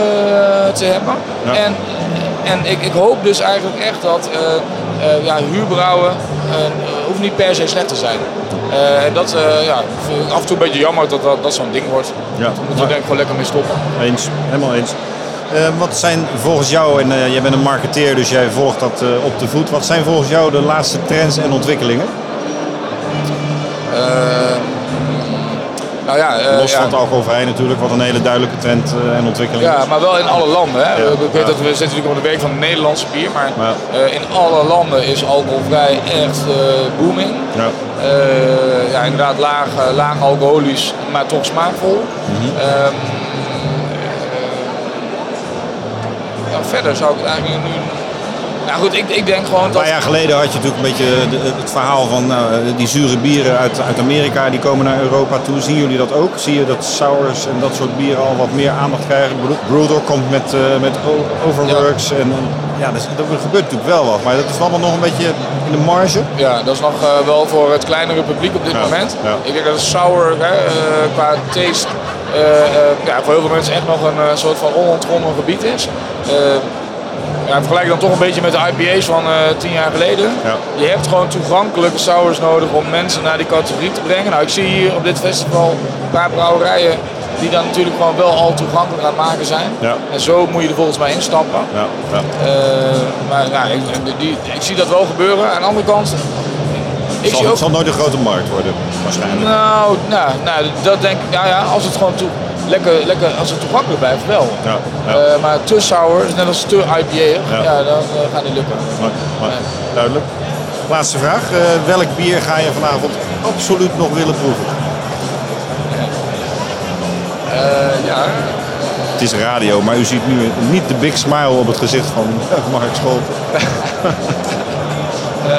Speaker 6: te hebben.
Speaker 1: Ja.
Speaker 6: En, en ik, ik hoop dus eigenlijk echt dat ja, huurbrouwen hoeft niet per se slecht te zijn. Eh, en dat eh, ja, vind ik af en toe een beetje jammer dat dat, dat zo'n ding wordt.
Speaker 1: Ja.
Speaker 6: Daar moeten we denk ik gewoon lekker mee stoppen.
Speaker 1: Eens, helemaal eens. Eh, wat zijn volgens jou, en jij bent een marketeer, dus jij volgt dat op de voet. Wat zijn volgens jou de laatste trends en ontwikkelingen?
Speaker 6: Nou ja, eh,
Speaker 1: Los
Speaker 6: ja.
Speaker 1: van het alcoholvrij natuurlijk, wat een hele duidelijke trend eh, en ontwikkeling
Speaker 6: Ja,
Speaker 1: is.
Speaker 6: maar wel in alle landen. Hè.
Speaker 1: Ja.
Speaker 6: Weet
Speaker 1: Ja.
Speaker 6: dat we zitten natuurlijk op de week van het Nederlandse bier, maar
Speaker 1: Ja.
Speaker 6: eh, in alle landen is alcoholvrij echt booming.
Speaker 1: Ja.
Speaker 6: Ja, inderdaad laag, laag alcoholisch, maar toch smaakvol. Eh, ja, verder zou ik het eigenlijk nu... Nou goed, ik, ik denk gewoon
Speaker 1: Een
Speaker 6: dat...
Speaker 1: paar jaar geleden had je natuurlijk een beetje de- het verhaal van nou, die zure bieren uit, uit Amerika, die komen naar Europa toe. Zien jullie dat ook? Zie je dat sours en dat soort bieren al wat meer aandacht krijgen? Brewdog komt met, eh, met Overworks en en ja, er gebeurt natuurlijk wel wat, maar dat is allemaal nog een beetje in de marge.
Speaker 6: Ja, dat is nog eh, wel voor het kleinere publiek op dit
Speaker 1: Ja,
Speaker 6: moment.
Speaker 1: ja.
Speaker 6: Ik denk dat het sour hè, eh, qua taste eh, eh, ja, voor heel veel mensen echt nog een eh, soort van onontgonnen gebied is. Ja, vergelijk dan toch een beetje met de IPA's van eh, tien jaar geleden.
Speaker 1: Ja.
Speaker 6: Je hebt gewoon toegankelijke sours nodig om mensen naar die categorie te brengen. Nou, ik zie hier op dit festival een paar brouwerijen die dan natuurlijk gewoon wel al toegankelijk aan het maken zijn.
Speaker 1: Ja.
Speaker 6: En zo moet je er volgens mij instappen.
Speaker 1: Ja, ja.
Speaker 6: Eh, maar ja, ik, die, ik zie dat wel gebeuren. Aan de andere kant, ik
Speaker 1: zal,
Speaker 6: zie ook...
Speaker 1: het zal nooit een grote markt worden, waarschijnlijk.
Speaker 6: Nou, nou, nou, dat denk ik, ja, ja, als het gewoon toe, lekker, lekker, als het toegankelijk blijft, wel.
Speaker 1: Ja, ja.
Speaker 6: Eh, maar te sour, is net als te IPA,
Speaker 1: Ja.
Speaker 6: ja. dan eh, gaat niet lukken.
Speaker 1: Maar, maar, duidelijk. Laatste vraag. Eh, welk bier ga je vanavond absoluut nog willen proeven?
Speaker 6: Ja,
Speaker 1: Het is radio, maar u ziet nu niet de big smile op het gezicht van <laughs> Mark Scholten. <laughs>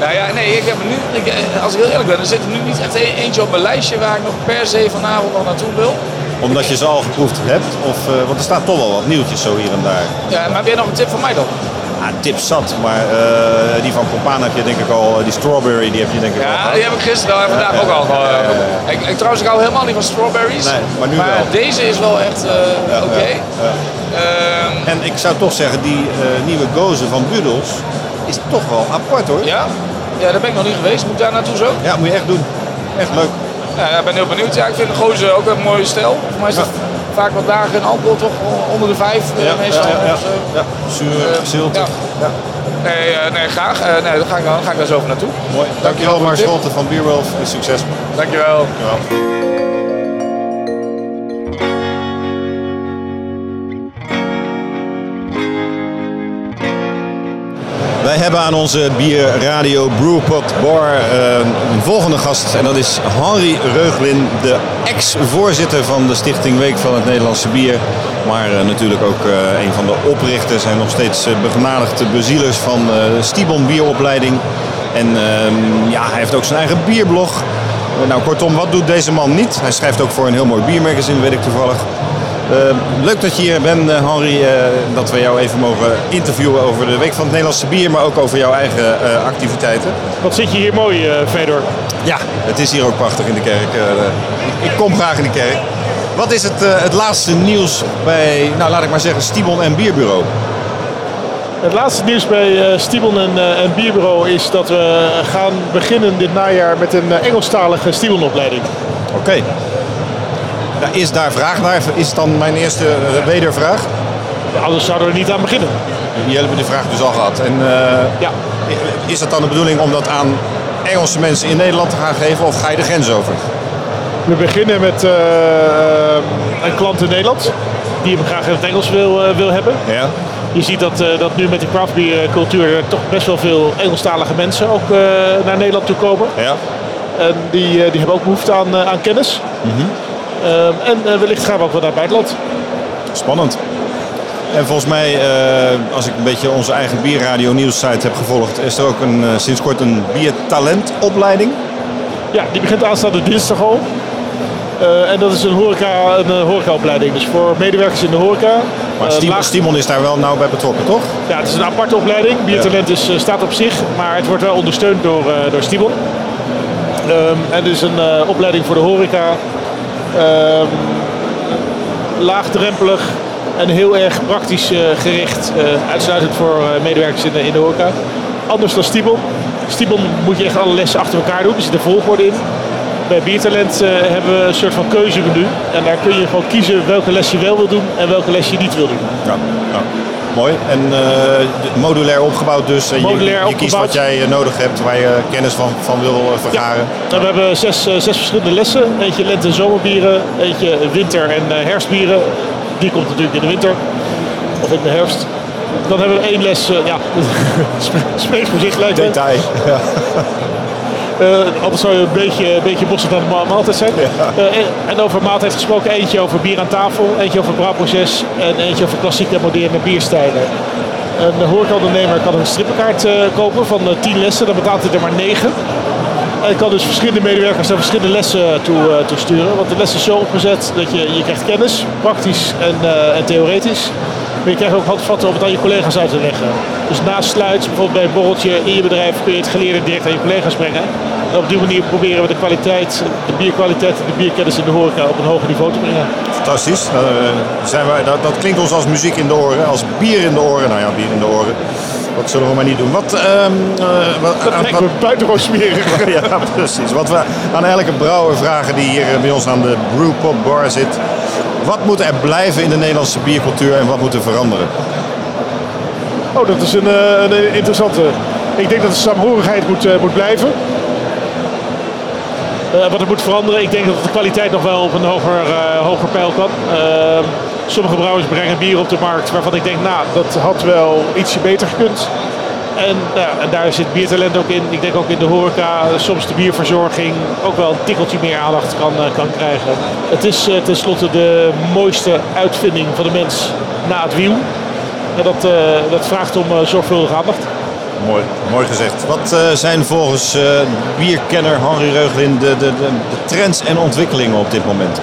Speaker 6: nou ja, nee, ik heb nu, ik, als ik heel eerlijk ben, er zit er nu niet echt eentje op mijn lijstje waar ik nog per se vanavond nog naartoe wil.
Speaker 1: Omdat je ze al geproefd hebt? Of, eh, want er staat toch wel wat nieuwtjes zo hier en daar.
Speaker 6: Ja, maar heb jij nog een tip voor mij dan?
Speaker 1: Ah, tip zat, maar eh, die van Compaan heb je denk ik al, eh, die strawberry die heb je denk ik al
Speaker 6: Ja, die heb ik gisteren en vandaag ook al. Ik, ik, trouwens, ik hou helemaal niet van strawberries.
Speaker 1: Nee, maar nu wel.
Speaker 6: deze is wel echt oké. Ehm,
Speaker 1: En ik zou toch zeggen, die nieuwe gozer van Budels is toch wel apart hoor.
Speaker 6: Ja? Ja, daar ben ik nog niet geweest. Moet ik daar naartoe zo?
Speaker 1: Ja, moet je echt doen. Echt leuk.
Speaker 6: Ja, ik ben heel benieuwd. Ja, ik vind de gozer ook een mooie stijl. Voor mij is het vaak wat lager in alcohol, toch onder de vijf eh,
Speaker 1: Ja,
Speaker 6: meestal.
Speaker 1: ja, ja,
Speaker 6: of zo.
Speaker 1: ja. Zuur,
Speaker 6: Eh,
Speaker 1: ziltig.
Speaker 6: ja.
Speaker 1: Ja.
Speaker 6: Nee, eh, nee, graag. Eh, nee, dan ga ik, dan ga ik daar zo over naartoe.
Speaker 1: Mooi. Dankjewel
Speaker 6: de
Speaker 1: Mark. Scholten van Beerwolf en succes.
Speaker 6: Dankjewel.
Speaker 1: Dankjewel. Hebben aan onze bierradio Brewpot Bar eh, een volgende gast. En dat is Henry Reuglin, de ex-voorzitter van de Stichting Week van het Nederlandse Bier. Maar eh, natuurlijk ook eh, een van de oprichters en nog steeds begenadigde bezielers van de Stibon Bieropleiding. En ehm, ja, hij heeft ook zijn eigen bierblog. Nou, kortom, wat doet deze man niet? Hij schrijft ook voor een heel mooi biermagazine, weet ik toevallig. Eh, leuk dat je hier bent, eh, Henry. eh, dat we jou even mogen interviewen over de Week van het Nederlandse Bier, maar ook over jouw eigen activiteiten.
Speaker 7: Wat zit je hier mooi, Fedor?
Speaker 1: Ja, het is hier ook prachtig in de kerk. ik, kom graag in de kerk. Wat is het, het laatste nieuws bij, nou laat ik maar zeggen, Stibon en Bierbureau?
Speaker 7: Het laatste nieuws bij Stibon en, en Bierbureau is dat we gaan beginnen dit najaar met een Engelstalige Stibonopleiding.
Speaker 1: Oké. Is daar vraag naar? Is dan mijn eerste eh, wedervraag?
Speaker 7: Anders zouden we er niet aan beginnen.
Speaker 1: Jullie hebben die vraag dus al gehad. En eh,
Speaker 7: Ja,
Speaker 1: is het dan de bedoeling om dat aan Engelse mensen in Nederland te gaan geven of ga je de grens over?
Speaker 7: we beginnen met eh, een klant in Nederland die hem graag in het Engels wil, wil hebben.
Speaker 1: Ja.
Speaker 7: Je ziet dat, dat nu met de craftbiercultuur er toch best wel veel Engelstalige mensen ook naar Nederland toe komen.
Speaker 1: Ja.
Speaker 7: En die, die hebben ook behoefte aan, aan kennis. Ehm, en eh, wellicht gaan we ook wel naar het buitenland.
Speaker 1: Spannend. En volgens mij, eh, als ik een beetje onze eigen bierradio nieuwssite heb gevolgd, is er ook een, eh, sinds kort een biertalentopleiding.
Speaker 7: Ja, die begint aanstaande dinsdag al. Eh, en dat is een, horeca, een eh, horecaopleiding. Dus voor medewerkers in de horeca
Speaker 1: Maar
Speaker 2: Eh,
Speaker 1: Stimon,
Speaker 2: laag-
Speaker 1: Stimon is daar wel nauw bij betrokken, toch?
Speaker 2: Ja, het is een aparte opleiding. Biertalent is, eh, staat op zich, maar het wordt wel ondersteund door, eh door Stibon. Ehm, en het is een eh, opleiding voor de horeca. Ehm, laagdrempelig en heel erg praktisch eh, gericht. eh, uitsluitend voor eh, medewerkers in de, in de horeca. Anders dan Stibon. Stibon moet je echt alle lessen achter elkaar doen. Er zit een volgorde in. Bij Biertalent hebben we een soort van keuzemenu. En daar kun je gewoon kiezen welke les je wel wil doen en welke les je niet wil doen.
Speaker 1: Ja. ja. Mooi. En eh, modulair opgebouwd dus. Je- je, kiest wat jij eh, nodig hebt, waar je kennis van, van wil eh, vergaren.
Speaker 2: Nou, we hebben zes, eh, zes verschillende lessen. Eentje lente- en zomerbieren, eentje winter- en eh, herfstbieren. Die komt natuurlijk in de winter of in de herfst. Dan hebben we één les, eh, ja, <laughs> spreekt voor zich lijkt.
Speaker 1: Detail. Ja.
Speaker 2: Eh, anders zou je een beetje, een beetje bossend aan de ma- maaltijd zijn. Eh, en, en over maaltijd gesproken, eentje over bier aan tafel, eentje over brouwproces en eentje over klassieke en moderne bierstijlen. Een horecaondernemer kan een strippenkaart eh, kopen van eh, 10 lessen, dan betaalt hij er maar 9. En kan dus verschillende medewerkers naar verschillende lessen toe, toe sturen. Want de les is zo opgezet dat je, je krijgt kennis, praktisch en, en theoretisch. Maar je krijgt ook handvatten om het aan je collega's uit te leggen. Dus na sluit, bijvoorbeeld bij een borreltje in je bedrijf, kun je het geleerde direct aan je collega's brengen. En op die manier proberen we de kwaliteit, de bierkwaliteit en de bierkennis in de horeca op een hoger niveau te brengen.
Speaker 1: Fantastisch. Nou, eh, zijn wij, dat, dat klinkt ons als muziek in de oren, als bier in de oren. Nou ja, bier in de oren. Dat zullen we maar niet doen. Wat, ehm, eh, wat,
Speaker 2: Dat
Speaker 1: aan-
Speaker 2: lijkt me buitengewoon smerig. <laughs>
Speaker 1: ja, precies. Wat we aan elke brouwer vragen die hier eh, bij ons aan de Brewpub Bar zit. Wat moet er blijven in de Nederlandse biercultuur en wat moet er veranderen?
Speaker 8: Oh, dat is een, eh, een interessante. Ik denk dat de saamhorigheid moet, eh, moet blijven.
Speaker 2: Eh, wat er moet veranderen, ik denk dat de kwaliteit nog wel op een hoger, hoger pijl kan. Ehm, sommige brouwers brengen bier op de markt waarvan ik denk, nou,
Speaker 8: Dat had wel ietsje beter gekund.
Speaker 2: En, nou, en daar zit biertalent ook in. Ik denk ook in de horeca, soms de bierverzorging ook wel een tikkeltje meer aandacht kan, kan krijgen. Het is tenslotte de mooiste uitvinding van de mens na het wiel. En dat, eh, dat vraagt om eh, zorgvuldige aandacht.
Speaker 1: Mooi, mooi gezegd. Wat eh, zijn volgens bierkenner Henry Reuglin de, de, de, de trends en ontwikkelingen op dit moment?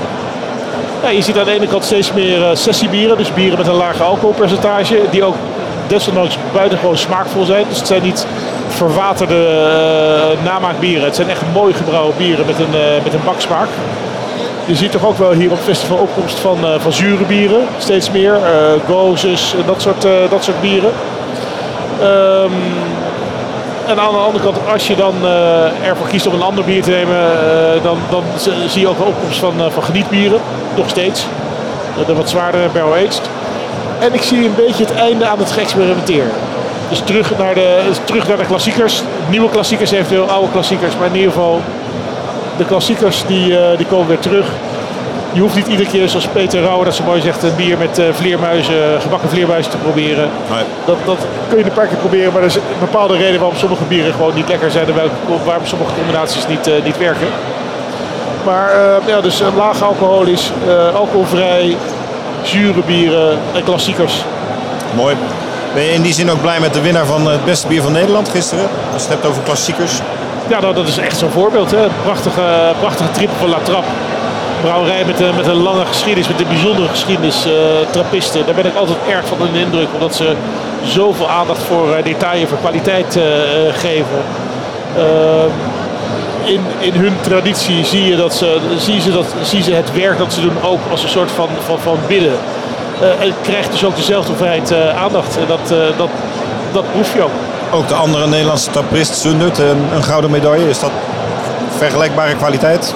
Speaker 2: Ja, je ziet aan de ene kant steeds meer sessiebieren, dus bieren met een lage alcoholpercentage, die ook desondanks buitengewoon smaakvol zijn. Dus het zijn niet verwaterde eh, namaakbieren, het zijn echt mooi gebrouwen bieren met een, met een baksmaak. Je ziet toch ook wel hier op het festival opkomst van, eh, van zure bieren, steeds meer. eh gozes dat soort, eh, dat soort bieren. Ehm, en aan de andere kant, als je dan ervoor kiest om een ander bier te nemen, dan, dan zie je ook een opkomst van, van genietbieren. Nog steeds. De wat zwaardere barrel-aged. En ik zie een beetje het einde aan het geëxperimenteren. Dus terug naar de, terug naar de klassiekers. Nieuwe klassiekers, eventueel oude klassiekers. Maar in ieder geval, de klassiekers die, eh, die komen weer terug. Je hoeft niet iedere keer, zoals Peter Rauwer dat zo mooi zegt, een bier met eh, vleermuizen, gebakken vleermuizen te proberen.
Speaker 1: Nee.
Speaker 2: Dat, dat kun je een paar keer proberen, maar er is een bepaalde reden waarom sommige bieren gewoon niet lekker zijn en waarom sommige combinaties niet, eh, niet werken. Maar ja, dus laag alcoholisch, alcoholvrij, zure bieren en klassiekers.
Speaker 1: Mooi. Ben je in die zin ook blij met de winnaar van het beste bier van Nederland gisteren? Als je het hebt over klassiekers.
Speaker 2: Ja, nou, dat is echt zo'n voorbeeld. Hè. Prachtige, prachtige trip van La Trappe. Brouwerij met, met een lange geschiedenis, met een bijzondere geschiedenis. eh trappisten. Daar ben ik altijd erg van in de indruk. Omdat ze zoveel aandacht voor eh, detail voor kwaliteit eh, geven. Ehm, in, in hun traditie zie je, dat ze, zie, ze dat, zie ze het werk dat ze doen ook als een soort van, van, van bidden. Krijgt dus ook dezelfde hoeveelheid aandacht. Dat, dat, dat proef je ook.
Speaker 1: Ook de andere Nederlandse taprist Sundert, een, een gouden medaille. Is dat vergelijkbare kwaliteit?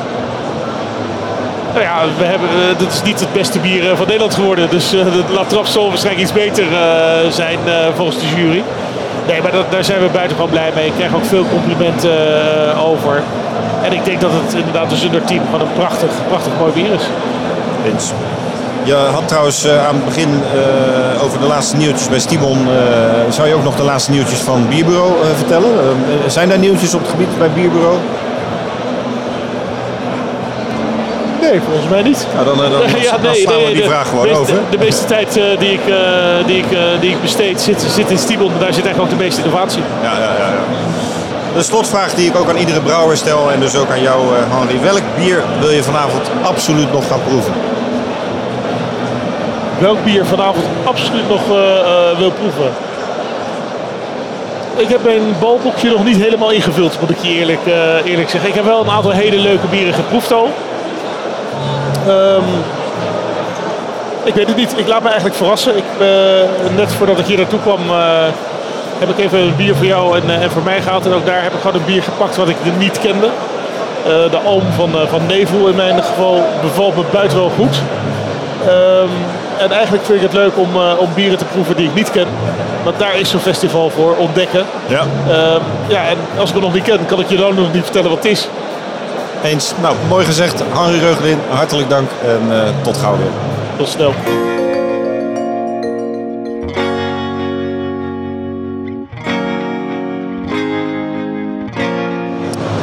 Speaker 2: Nou ja, we hebben, dit is niet het beste bier eh, van Nederland geworden. Dus eh, de La Trappe zal waarschijnlijk iets beter zijn volgens de jury. Nee, maar dat, daar zijn we buitengewoon blij mee. Ik krijg ook veel complimenten over. En ik denk dat het inderdaad dus een team van een prachtig, prachtig mooi bier is.
Speaker 1: Eens. Je had trouwens eh, aan het begin eh, over de laatste nieuwtjes bij Stimon. eh, zou je ook nog de laatste nieuwtjes van Bierbureau vertellen? Zijn daar nieuwtjes op het gebied bij Bierbureau?
Speaker 2: Nee, volgens mij niet.
Speaker 1: Nou, dan, dan, <laughs> dan, dan slaan we die
Speaker 2: de
Speaker 1: vraag gewoon
Speaker 2: meeste,
Speaker 1: over.
Speaker 2: De meeste tijd die, ik, die, ik, die ik besteed zit, zit in Stiebel. Daar zit eigenlijk ook de meeste innovatie.
Speaker 1: Ja, ja, ja, ja. De slotvraag die ik ook aan iedere brouwer stel en dus ook aan jou, Henry. Welk bier wil je vanavond absoluut nog gaan proeven?
Speaker 7: Welk bier vanavond absoluut nog eh, eh, wil proeven. Ik heb mijn balboekje nog niet helemaal ingevuld, moet ik je eerlijk, eh, eerlijk zeggen. Ik heb wel een aantal hele leuke bieren geproefd al. Ehm, ik weet het niet. Ik laat me eigenlijk verrassen. Ik, net voordat ik hier naartoe kwam, heb ik even een bier voor jou en, en voor mij gehaald. En ook daar heb ik gewoon een bier gepakt wat ik niet kende. De Alm van, van Nevel in mijn geval bevalt me buitengewoon goed. Ehm, en eigenlijk vind ik het leuk om, eh, om bieren te proeven die ik niet ken. Want daar is zo'n festival voor, ontdekken.
Speaker 1: Ja.
Speaker 7: Ehm, ja, en als ik het nog niet ken, kan ik je dan nog niet vertellen wat het is.
Speaker 1: Eens. Nou, mooi gezegd. Henry Reugelin, hartelijk dank en eh, tot gauw weer.
Speaker 7: Tot snel.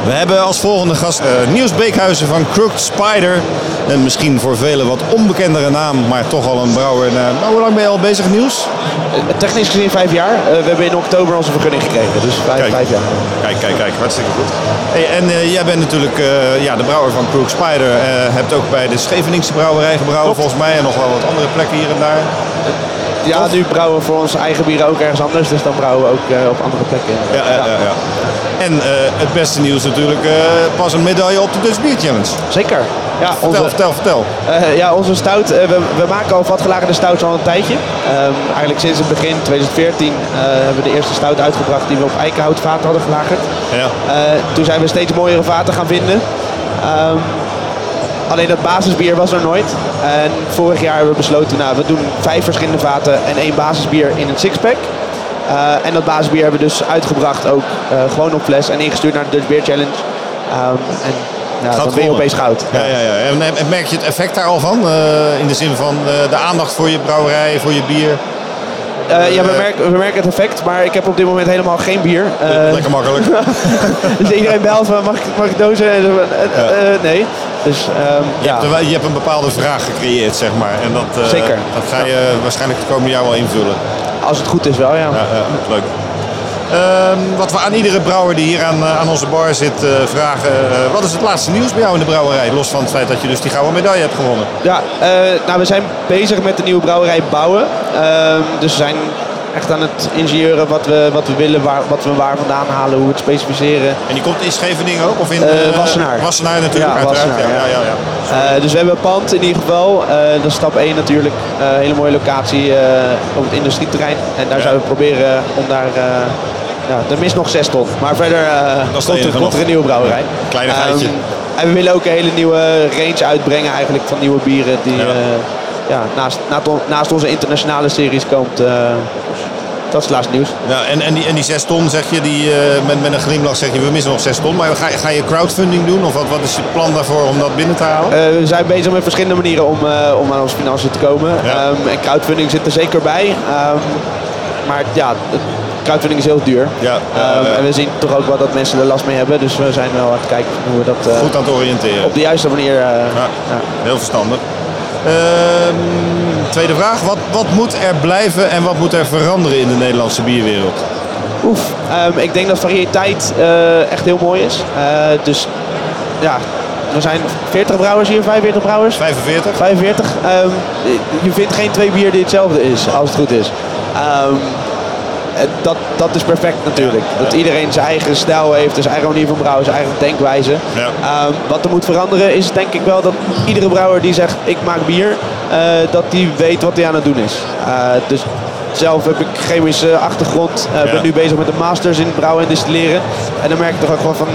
Speaker 1: We hebben als volgende gast eh, Niels Beekhuizen van Crooked Spider. En misschien voor velen wat onbekendere naam, maar toch al een brouwer. En, eh, nou, hoe lang ben je al bezig, Niels?
Speaker 9: Technisch gezien vijf jaar. Eh, we hebben in oktober onze vergunning gekregen. Dus vijf,
Speaker 1: Kijk.
Speaker 9: vijf jaar.
Speaker 1: Kijk, kijk, kijk, hartstikke goed. Hey, en eh, jij bent natuurlijk eh, ja, de brouwer van Crooked Spider. Eh hebt ook bij de Scheveningse brouwerij gebrouwen, volgens mij. En nog wel wat andere plekken hier en daar.
Speaker 9: Ja, nu brouwen we voor onze eigen bieren ook ergens anders. Dus dan brouwen we ook eh, op andere plekken.
Speaker 1: Ja, ja, ja. ja. En eh, het beste nieuws natuurlijk, eh, pas een medaille op de Dutch Beer Challenge.
Speaker 9: Zeker. Ja,
Speaker 1: Vertel,
Speaker 9: onze,
Speaker 1: vertel, vertel.
Speaker 9: eh, ja, onze stout. we, we maken al vatgelagerde stouts al een tijdje. Ehm, eigenlijk sinds het begin 2014 eh, hebben we de eerste stout uitgebracht die we op eikenhoutvaten hadden gelagerd.
Speaker 1: Ja.
Speaker 9: Toen zijn we steeds mooiere vaten gaan vinden. Ehm, alleen dat basisbier was er nooit. En vorig jaar hebben we besloten, nou, we doen vijf verschillende vaten en één basisbier in een sixpack. Eh, en dat basisbier hebben we dus uitgebracht ook eh, gewoon op fles en ingestuurd naar de Dutch Beer Challenge. Ehm, en ja, dan ben je opeens goud.
Speaker 1: Ja, ja, ja. En, en merk je het effect daar al van? Eh, in de zin van de aandacht voor je brouwerij, voor je bier.
Speaker 9: Ja, we merken, we merken het effect, maar ik heb op dit moment helemaal geen bier.
Speaker 1: Lekker makkelijk. <laughs>
Speaker 9: dus iedereen belt van mag ik, mag ik dozen? En nee. Dus ehm,
Speaker 1: Je,
Speaker 9: ja.
Speaker 1: hebt, een- je hebt een bepaalde vraag gecreëerd, zeg maar. En dat,
Speaker 9: Zeker.
Speaker 1: dat ga je waarschijnlijk het komende jaar wel invullen.
Speaker 9: Als het goed is wel, ja.
Speaker 1: Ja, ja, leuk. Ehm, wat we aan iedere brouwer die hier aan, eh, aan onze bar zit eh, vragen. eh, wat is het laatste nieuws bij jou in de brouwerij? Los van het feit dat je dus die gouden medaille hebt gewonnen.
Speaker 9: Ja, nou, we zijn bezig met de nieuwe brouwerij bouwen. Ehm, dus we zijn echt aan het ingenieuren wat we, wat we willen, waar, wat we waar vandaan halen, hoe we het specificeren.
Speaker 1: En die komt in Scheveningen ook? Of in
Speaker 9: eh, Wassenaar.
Speaker 1: Wassenaar natuurlijk,
Speaker 9: Ja. Wassenaar,
Speaker 1: ja, ja,
Speaker 9: ja. Eh, dus we hebben een pand in ieder geval. Dat is stap 1 natuurlijk. Eh, hele mooie locatie op het industrieterrein. En daar zouden we proberen om daar... ja, er mist nog 6 ton. Maar verder komt, er, komt er een nieuwe brouwerij.
Speaker 1: Kleinigheidje.
Speaker 9: Ehm, en we willen ook een hele nieuwe range uitbrengen eigenlijk van nieuwe bieren. Die
Speaker 1: Ja.
Speaker 9: Ja. naast, naast, on- naast onze internationale series komt. eh, dat is het laatste nieuws.
Speaker 1: Ja, en, en, die, en die 6 ton zeg je, die, eh, met, met een glimlach zeg je, we missen nog 6 ton. Maar ga, je- ga je crowdfunding doen? Of wat, wat is je plan daarvoor om dat binnen te halen?
Speaker 9: Eh, we zijn bezig met verschillende manieren om, om aan onze financiën te komen.
Speaker 1: Ja.
Speaker 9: Ehm, en crowdfunding zit er zeker bij. Ehm, maar ja, crowdfunding is heel duur.
Speaker 1: Ja,
Speaker 9: Ehm. En we zien toch ook wel dat mensen er last mee hebben. Dus we zijn wel aan het kijken hoe we dat
Speaker 1: Goed aan het oriënteren.
Speaker 9: op de juiste manier...
Speaker 1: Ja,
Speaker 9: ja.
Speaker 1: heel verstandig. Ehm, tweede vraag. Wat, wat moet er blijven en wat moet er veranderen in de Nederlandse bierwereld?
Speaker 9: Oef, ehm, ik denk dat variëteit eh, echt heel mooi is. Eh, dus ja, er zijn 40 brouwers hier, 45 brouwers.
Speaker 1: 45?
Speaker 9: 45. Ehm, je vindt geen twee bier die hetzelfde is, als het goed is. Ehm, en dat, dat is perfect natuurlijk.
Speaker 1: Ja,
Speaker 9: Dat iedereen zijn eigen stijl heeft, zijn eigen manier van brouwen, zijn eigen denkwijze.
Speaker 1: Ja.
Speaker 9: Ehm, wat er moet veranderen is denk ik wel dat iedere brouwer die zegt ik maak bier, eh, dat die weet wat hij aan het doen is. Eh, dus zelf heb ik chemische achtergrond, eh,
Speaker 1: Ja.
Speaker 9: ben nu bezig met de masters in brouwen en distilleren. En dan merk ik toch ook wel van,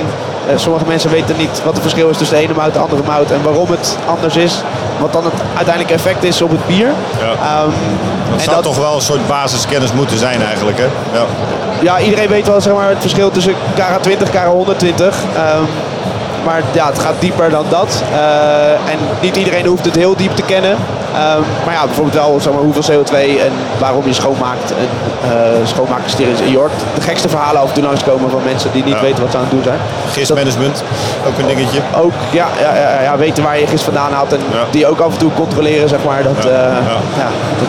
Speaker 9: eh, sommige mensen weten niet wat het verschil is tussen de ene mout en de andere mout en waarom het anders is. Wat dan het uiteindelijk effect is op het bier.
Speaker 1: Ja.
Speaker 9: Ehm,
Speaker 1: Dat
Speaker 9: en
Speaker 1: zou
Speaker 9: dat-
Speaker 1: toch wel een soort basiskennis moeten zijn eigenlijk, hè? Ja.
Speaker 9: ja, iedereen weet wel zeg maar, het verschil tussen Cara 20 en Cara 120. Ehm, maar ja, het gaat dieper dan dat. Eh, en niet iedereen hoeft het heel diep te kennen. Ehm, maar ja, bijvoorbeeld wel zeg maar, hoeveel CO2 en waarom je schoonmaakt. En uh, schoonmaaksteris. Je hoort de gekste verhalen af en toe langskomen van mensen die niet
Speaker 1: Ja.
Speaker 9: weten wat ze aan het doen zijn.
Speaker 1: Gistmanagement, ook een dingetje.
Speaker 9: Ook ja, ja, ja, ja, weten waar je gist vandaan haalt en die ook af en toe controleren, zeg maar. Dat,
Speaker 1: Ja,
Speaker 9: eh,
Speaker 1: ja,
Speaker 9: dat-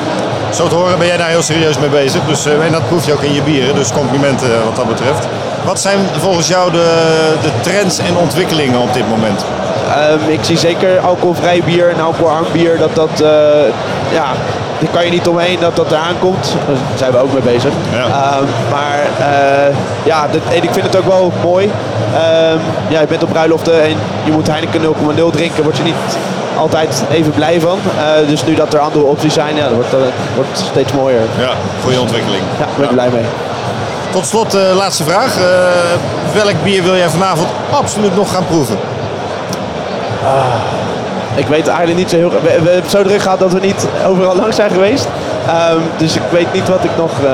Speaker 1: Zo te horen ben jij daar heel serieus mee bezig. Dus, eh, en dat proef je ook in je bieren. Dus complimenten eh, wat dat betreft. Wat zijn volgens jou de, de trends en ontwikkelingen op dit moment?
Speaker 9: Ehm, ik zie zeker alcoholvrij bier en alcoholarm bier dat dat, eh, ja, daar kan je niet omheen dat dat eraan komt. Daar zijn we ook mee bezig.
Speaker 1: Ja.
Speaker 9: Ehm, maar ja, en ik vind het ook wel mooi. Ehm, ja, je bent op bruiloften en je moet Heineken 0,0 drinken. Word je niet altijd even blij van. Eh, dus nu dat er andere opties zijn, ja, dat wordt, dat wordt steeds mooier.
Speaker 1: Ja, goede ontwikkeling.
Speaker 9: Ja, daar ben ik blij mee.
Speaker 1: Tot slot, eh, laatste vraag. Eh, welk bier wil jij vanavond absoluut nog gaan proeven?
Speaker 9: Ik weet eigenlijk niet zo heel... We, we hebben het zo druk gehad dat we niet overal langs zijn geweest. Ehm, dus ik weet niet wat ik nog... eh,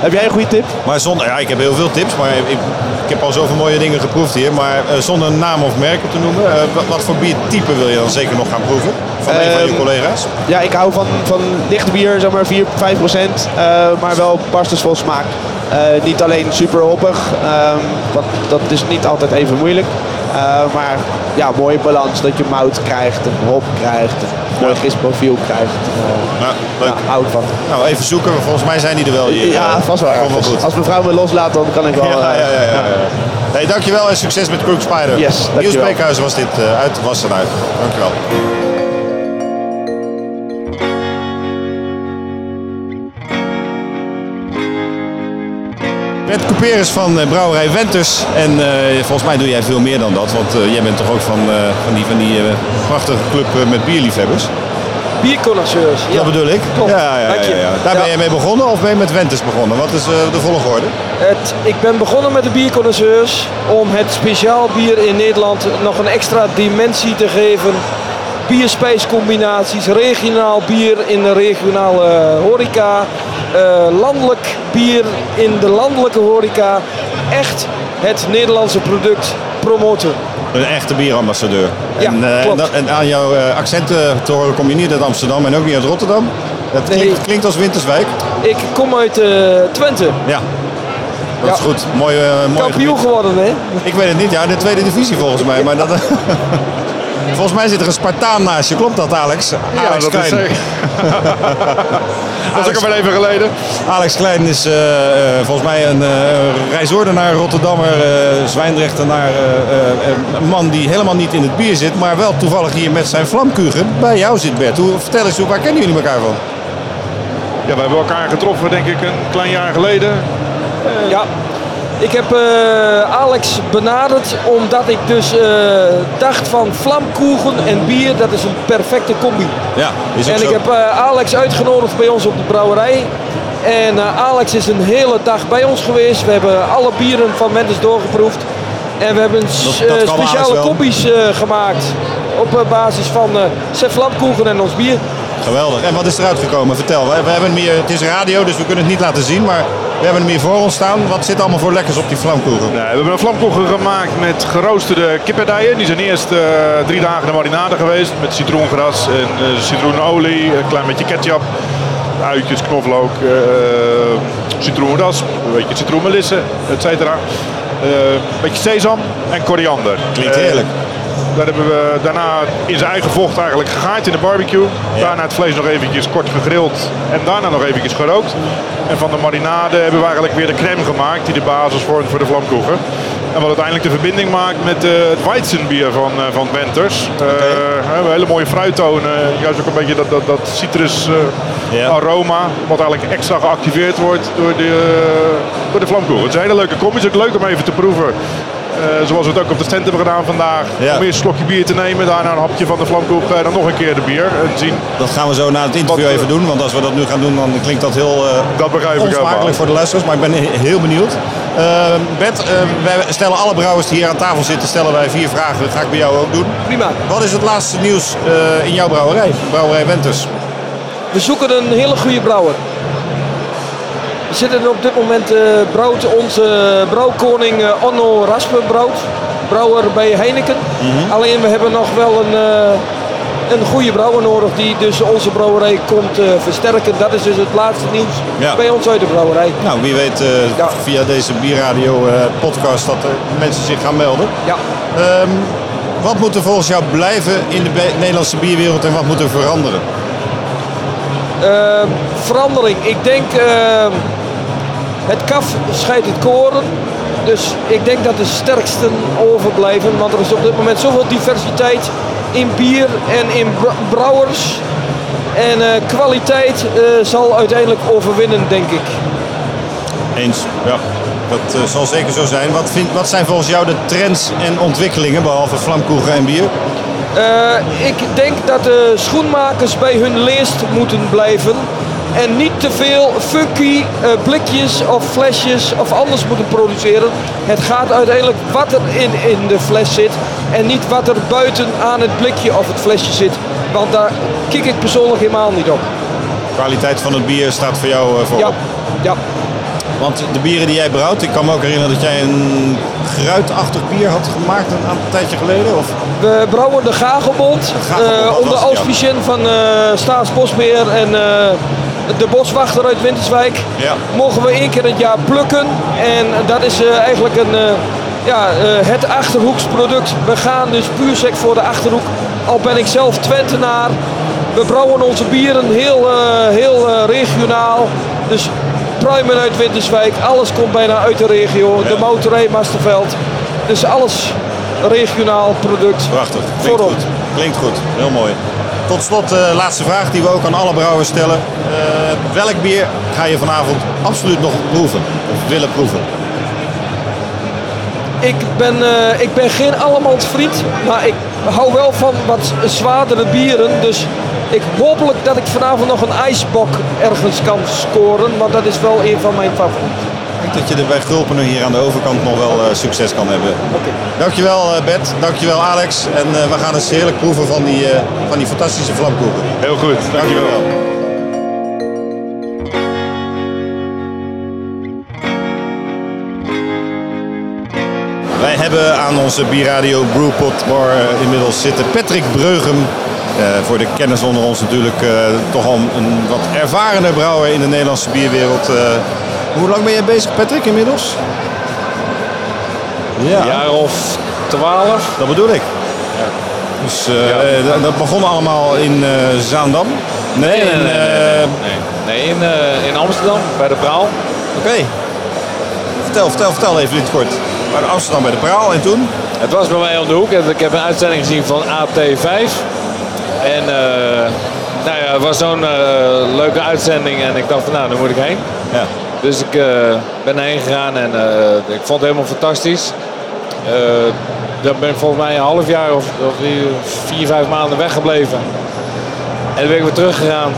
Speaker 9: Heb jij een goede tip?
Speaker 1: Maar zonder, ja, ik heb heel veel tips, maar ik, ik heb al zoveel mooie dingen geproefd hier. Maar eh, zonder een naam of merken te noemen, eh, wat, wat voor biertype wil je dan zeker nog gaan proeven? Van een van je
Speaker 9: Ehm,
Speaker 1: collega's?
Speaker 9: Ja, ik hou van, van licht bier, zeg maar 4, 5 procent. maar wel barstensvol smaak. Niet alleen super hoppig, ehm, want dat is niet altijd even moeilijk. Maar ja, mooie balans dat je mout krijgt, een hop krijgt, mooi gistprofiel krijgt. Eh,
Speaker 1: Nou, leuk.
Speaker 9: ik van.
Speaker 1: Nou, even zoeken. Volgens mij zijn die er wel hier.
Speaker 9: Ja,
Speaker 1: Eh,
Speaker 9: vast wel ergens.
Speaker 1: goed.
Speaker 9: Als mevrouw me loslaat, dan kan ik wel...
Speaker 1: Ja, <laughs>
Speaker 9: eh,
Speaker 1: ja, ja, ja, ja. Hey, dankjewel en succes met Crook Spider.
Speaker 9: Yes,
Speaker 1: Niels. Beekhuizen was dit eh, uit, was eruit. Dankjewel. Bert Couperus van eh, Brouwerij Wenters. En eh, volgens mij doe jij veel meer dan dat. Want eh, jij bent toch ook van, van die, van die prachtige club met bierliefhebbers.
Speaker 10: Bierconnoisseurs. Ja.
Speaker 1: Dat bedoel ik. Ja, ja,
Speaker 10: Dank je.
Speaker 1: ja. Daar ben
Speaker 10: Ja.
Speaker 1: je mee begonnen of ben je met Wenters begonnen? Wat is de volgorde?
Speaker 10: Het, ik ben begonnen met de bierconnoisseurs om het speciaal bier in Nederland nog een extra dimensie te geven. Bierspijscombinaties, regionaal bier in de regionale horeca, landelijk bier in de landelijke horeca. Echt het Nederlandse product promoten.
Speaker 1: Een echte bierambassadeur.
Speaker 10: Ja,
Speaker 1: en, eh,
Speaker 10: klopt.
Speaker 1: en, dat- en aan jouw eh, accenten te horen kom je niet uit Amsterdam en ook niet uit Rotterdam. Dat
Speaker 10: Nee.
Speaker 1: klinkt, als Winterswijk.
Speaker 10: Ik kom uit eh, Twente,
Speaker 1: Ja. Dat is
Speaker 10: Ja.
Speaker 1: goed. Mooi, eh mooi
Speaker 10: kampioen
Speaker 1: gebied.
Speaker 10: geworden hè.
Speaker 1: Ik weet het niet. Ja, in de tweede divisie volgens mij. Maar dat, <laughs> volgens mij zit er een Spartaan naast je. Klopt dat, Alex? Alex
Speaker 11: dat is
Speaker 1: Klein.
Speaker 11: zeker. <laughs> Dat is ook alweer even geleden.
Speaker 1: Alex Klein is eh, eh, volgens mij een uh, reisordenaar, Rotterdammer, eh Zwijndrechtenaar. eh, eh, een man die helemaal niet in het bier zit, maar wel toevallig hier met zijn vlamkugen bij jou zit, Bert. Hoe, vertel eens, hoe, waar kennen jullie elkaar van?
Speaker 11: Ja, we hebben elkaar getroffen denk ik een klein jaar geleden.
Speaker 10: Ja, ik heb eh, Alex benaderd omdat ik dus eh, dacht van vlamkoegen en bier, dat is een perfecte combi.
Speaker 1: Ja, is ook
Speaker 10: En
Speaker 1: zo.
Speaker 10: ik heb eh, Alex uitgenodigd bij ons op de brouwerij. En Alex is een hele dag bij ons geweest. We hebben alle bieren van Mendes doorgeproefd. En we hebben
Speaker 1: Dat- dat
Speaker 10: speciale combi's gemaakt op basis van zijn vlamkoegen en ons bier.
Speaker 1: Geweldig. En wat is eruit gekomen? Vertel. We, we hebben hier, het is radio, dus we kunnen het niet laten zien, maar we hebben hem hier voor ons staan. Wat zit allemaal voor lekkers op die vlamkoegen?
Speaker 11: Nee, we hebben een vlamkocher gemaakt met geroosterde kippendijen. Die zijn eerst eh, drie dagen de marinade geweest met citroengras en eh, citroenolie, een klein beetje ketchup, uitjes, knoflook, eh citroenras, een beetje citroenmelisse, et cetera. Een beetje sesam en koriander.
Speaker 1: Klinkt heerlijk.
Speaker 11: Daar hebben we daarna in zijn eigen vocht eigenlijk gegaaid in de barbecue. Daarna het vlees nog eventjes kort gegrild en daarna nog eventjes gerookt. En van de marinade hebben we eigenlijk weer de crème gemaakt die de basis vormt voor de vlamkoeken. En wat uiteindelijk de verbinding maakt met eh, het Weizenbier van, eh, van Wenters. Eh, we hebben hele mooie fruittonen, juist ook een beetje dat, dat, dat citrus aroma. Wat eigenlijk extra geactiveerd wordt door de, door de vlamkoeken. Het is een hele leuke het is ook leuk om even te proeven. Eh, zoals we het ook op de stand hebben gedaan vandaag.
Speaker 1: Ja.
Speaker 11: Om eerst een slokje bier te nemen, daarna een hapje van de vlamkoek, eh, dan nog een keer de bier. En zien.
Speaker 1: Dat gaan we zo na het interview
Speaker 11: Wat, eh,
Speaker 1: even doen, want als we dat nu gaan doen, dan klinkt dat heel eh
Speaker 11: Dat begrijp ik
Speaker 1: onsmakelijk
Speaker 11: helemaal.
Speaker 1: voor de luisteraars. Maar ik ben he- heel benieuwd. Eh, Bert, eh, wij stellen alle brouwers die hier aan tafel zitten, stellen wij vier vragen. Dat ga ik bij jou ook doen.
Speaker 10: Prima.
Speaker 1: Wat is het laatste nieuws eh, in jouw brouwerij? Brouwerij Wenters.
Speaker 10: We zoeken een hele goede brouwer. We zitten op dit moment, eh brouwt onze brouwkoning eh, Onno Raspe brouwt. Brouwer bij Heineken.
Speaker 1: Mhm.
Speaker 10: Alleen we hebben nog wel een, eh, een goede brouwer nodig die dus onze brouwerij komt eh, versterken. Dat is dus het laatste nieuws
Speaker 1: Ja.
Speaker 10: bij ons uit de brouwerij.
Speaker 1: Nou, wie weet eh,
Speaker 10: Ja.
Speaker 1: via deze Bierradio eh, podcast dat er mensen zich gaan melden.
Speaker 10: Ja.
Speaker 1: Ehm, wat moet er volgens jou blijven in de Nederlandse bierwereld en wat moet er veranderen?
Speaker 10: Eh, verandering. Ik denk eh, het kaf scheidt het koren. Dus ik denk dat de sterksten overblijven. Want er is op dit moment zoveel diversiteit in bier en in br- brouwers. En eh, kwaliteit eh, zal uiteindelijk overwinnen, denk ik.
Speaker 1: Eens, ja. Dat eh, zal zeker zo zijn. Wat, vind, wat zijn volgens jou de trends en ontwikkelingen, behalve vlamkoegen en bier?
Speaker 10: Ik denk dat de schoenmakers bij hun leest moeten blijven. En niet te veel funky eh, blikjes of flesjes of anders moeten produceren. Het gaat uiteindelijk wat er in, in de fles zit. En niet wat er buiten aan het blikje of het flesje zit. Want daar kik ik persoonlijk helemaal niet op.
Speaker 1: kwaliteit van het bier staat voor jou eh, voorop.
Speaker 10: Ja, ja.
Speaker 1: Want de bieren die jij brouwt, ik kan me ook herinneren dat jij een gruitachtig bier had gemaakt een aantal tijdje geleden. Of?
Speaker 10: We brouwen de Gagelbond
Speaker 1: Gagelbond, dat
Speaker 10: onder
Speaker 1: ja.
Speaker 10: auspiciën van eh Staatsbosbeheer en de boswachter uit Winterswijk.
Speaker 1: Ja.
Speaker 10: Mogen we één keer in het jaar plukken en dat is eh, eigenlijk een, eh, ja, eh, het Achterhoeksproduct. We gaan dus puur sec voor de Achterhoek. Al ben ik zelf Twentenaar. We brouwen onze bieren heel, heel regionaal. Dus pruimen uit Winterswijk, alles komt bijna uit de regio. De motorij Masterveld. Dus alles regionaal product.
Speaker 1: Prachtig. Klinkt
Speaker 10: Voorop.
Speaker 1: goed. Klinkt goed. Heel mooi. Tot slot de laatste vraag die we ook aan alle brouwers stellen. Eh, welk bier ga je vanavond absoluut nog proeven? Of willen proeven?
Speaker 10: Ik ben, eh, ik ben geen allemansvriend, maar ik hou wel van wat zwaardere bieren. Dus ik hopelijk dat ik vanavond nog een ijsbok ergens kan scoren, want dat is wel een van mijn favorieten.
Speaker 1: Denk dat je er bij Gulpener hier aan de overkant nog wel eh, succes kan hebben. Dankjewel eh Bert, dankjewel Alex. En eh, we gaan eens heerlijk proeven van die, eh, van die fantastische vlamkoeken.
Speaker 11: Heel goed.
Speaker 1: Dankjewel. Wij hebben aan onze Bierradio Brewpot Bar inmiddels zitten Patrick Breugem. Eh, voor de kennis onder ons natuurlijk eh, toch al een wat ervarene brouwer in de Nederlandse bierwereld. Eh, hoe lang ben je bezig Patrick inmiddels? Ja,
Speaker 12: Een jaar of twaalf.
Speaker 1: dat bedoel ik. Dus eh, eh, dat- dat begon allemaal in eh, Zaandam. Nee,
Speaker 12: Nee, nee,
Speaker 1: in,
Speaker 12: nee, in, in Amsterdam, bij de Praal.
Speaker 1: Oké. Vertel, vertel, vertel even het kort. Bij Amsterdam bij de Praal en toen?
Speaker 12: Het was bij mij om de hoek. en Ik heb een uitzending gezien van AT5. En nou ja, het was zo'n leuke uitzending en ik dacht van nou, daar moet ik heen.
Speaker 1: Ja.
Speaker 12: Dus ik eh, ben erheen gegaan en eh, ik vond het helemaal fantastisch. Eh daar ben ik volgens mij een half jaar of, of vier, vijf maanden weggebleven. En toen ben ik weer teruggegaan.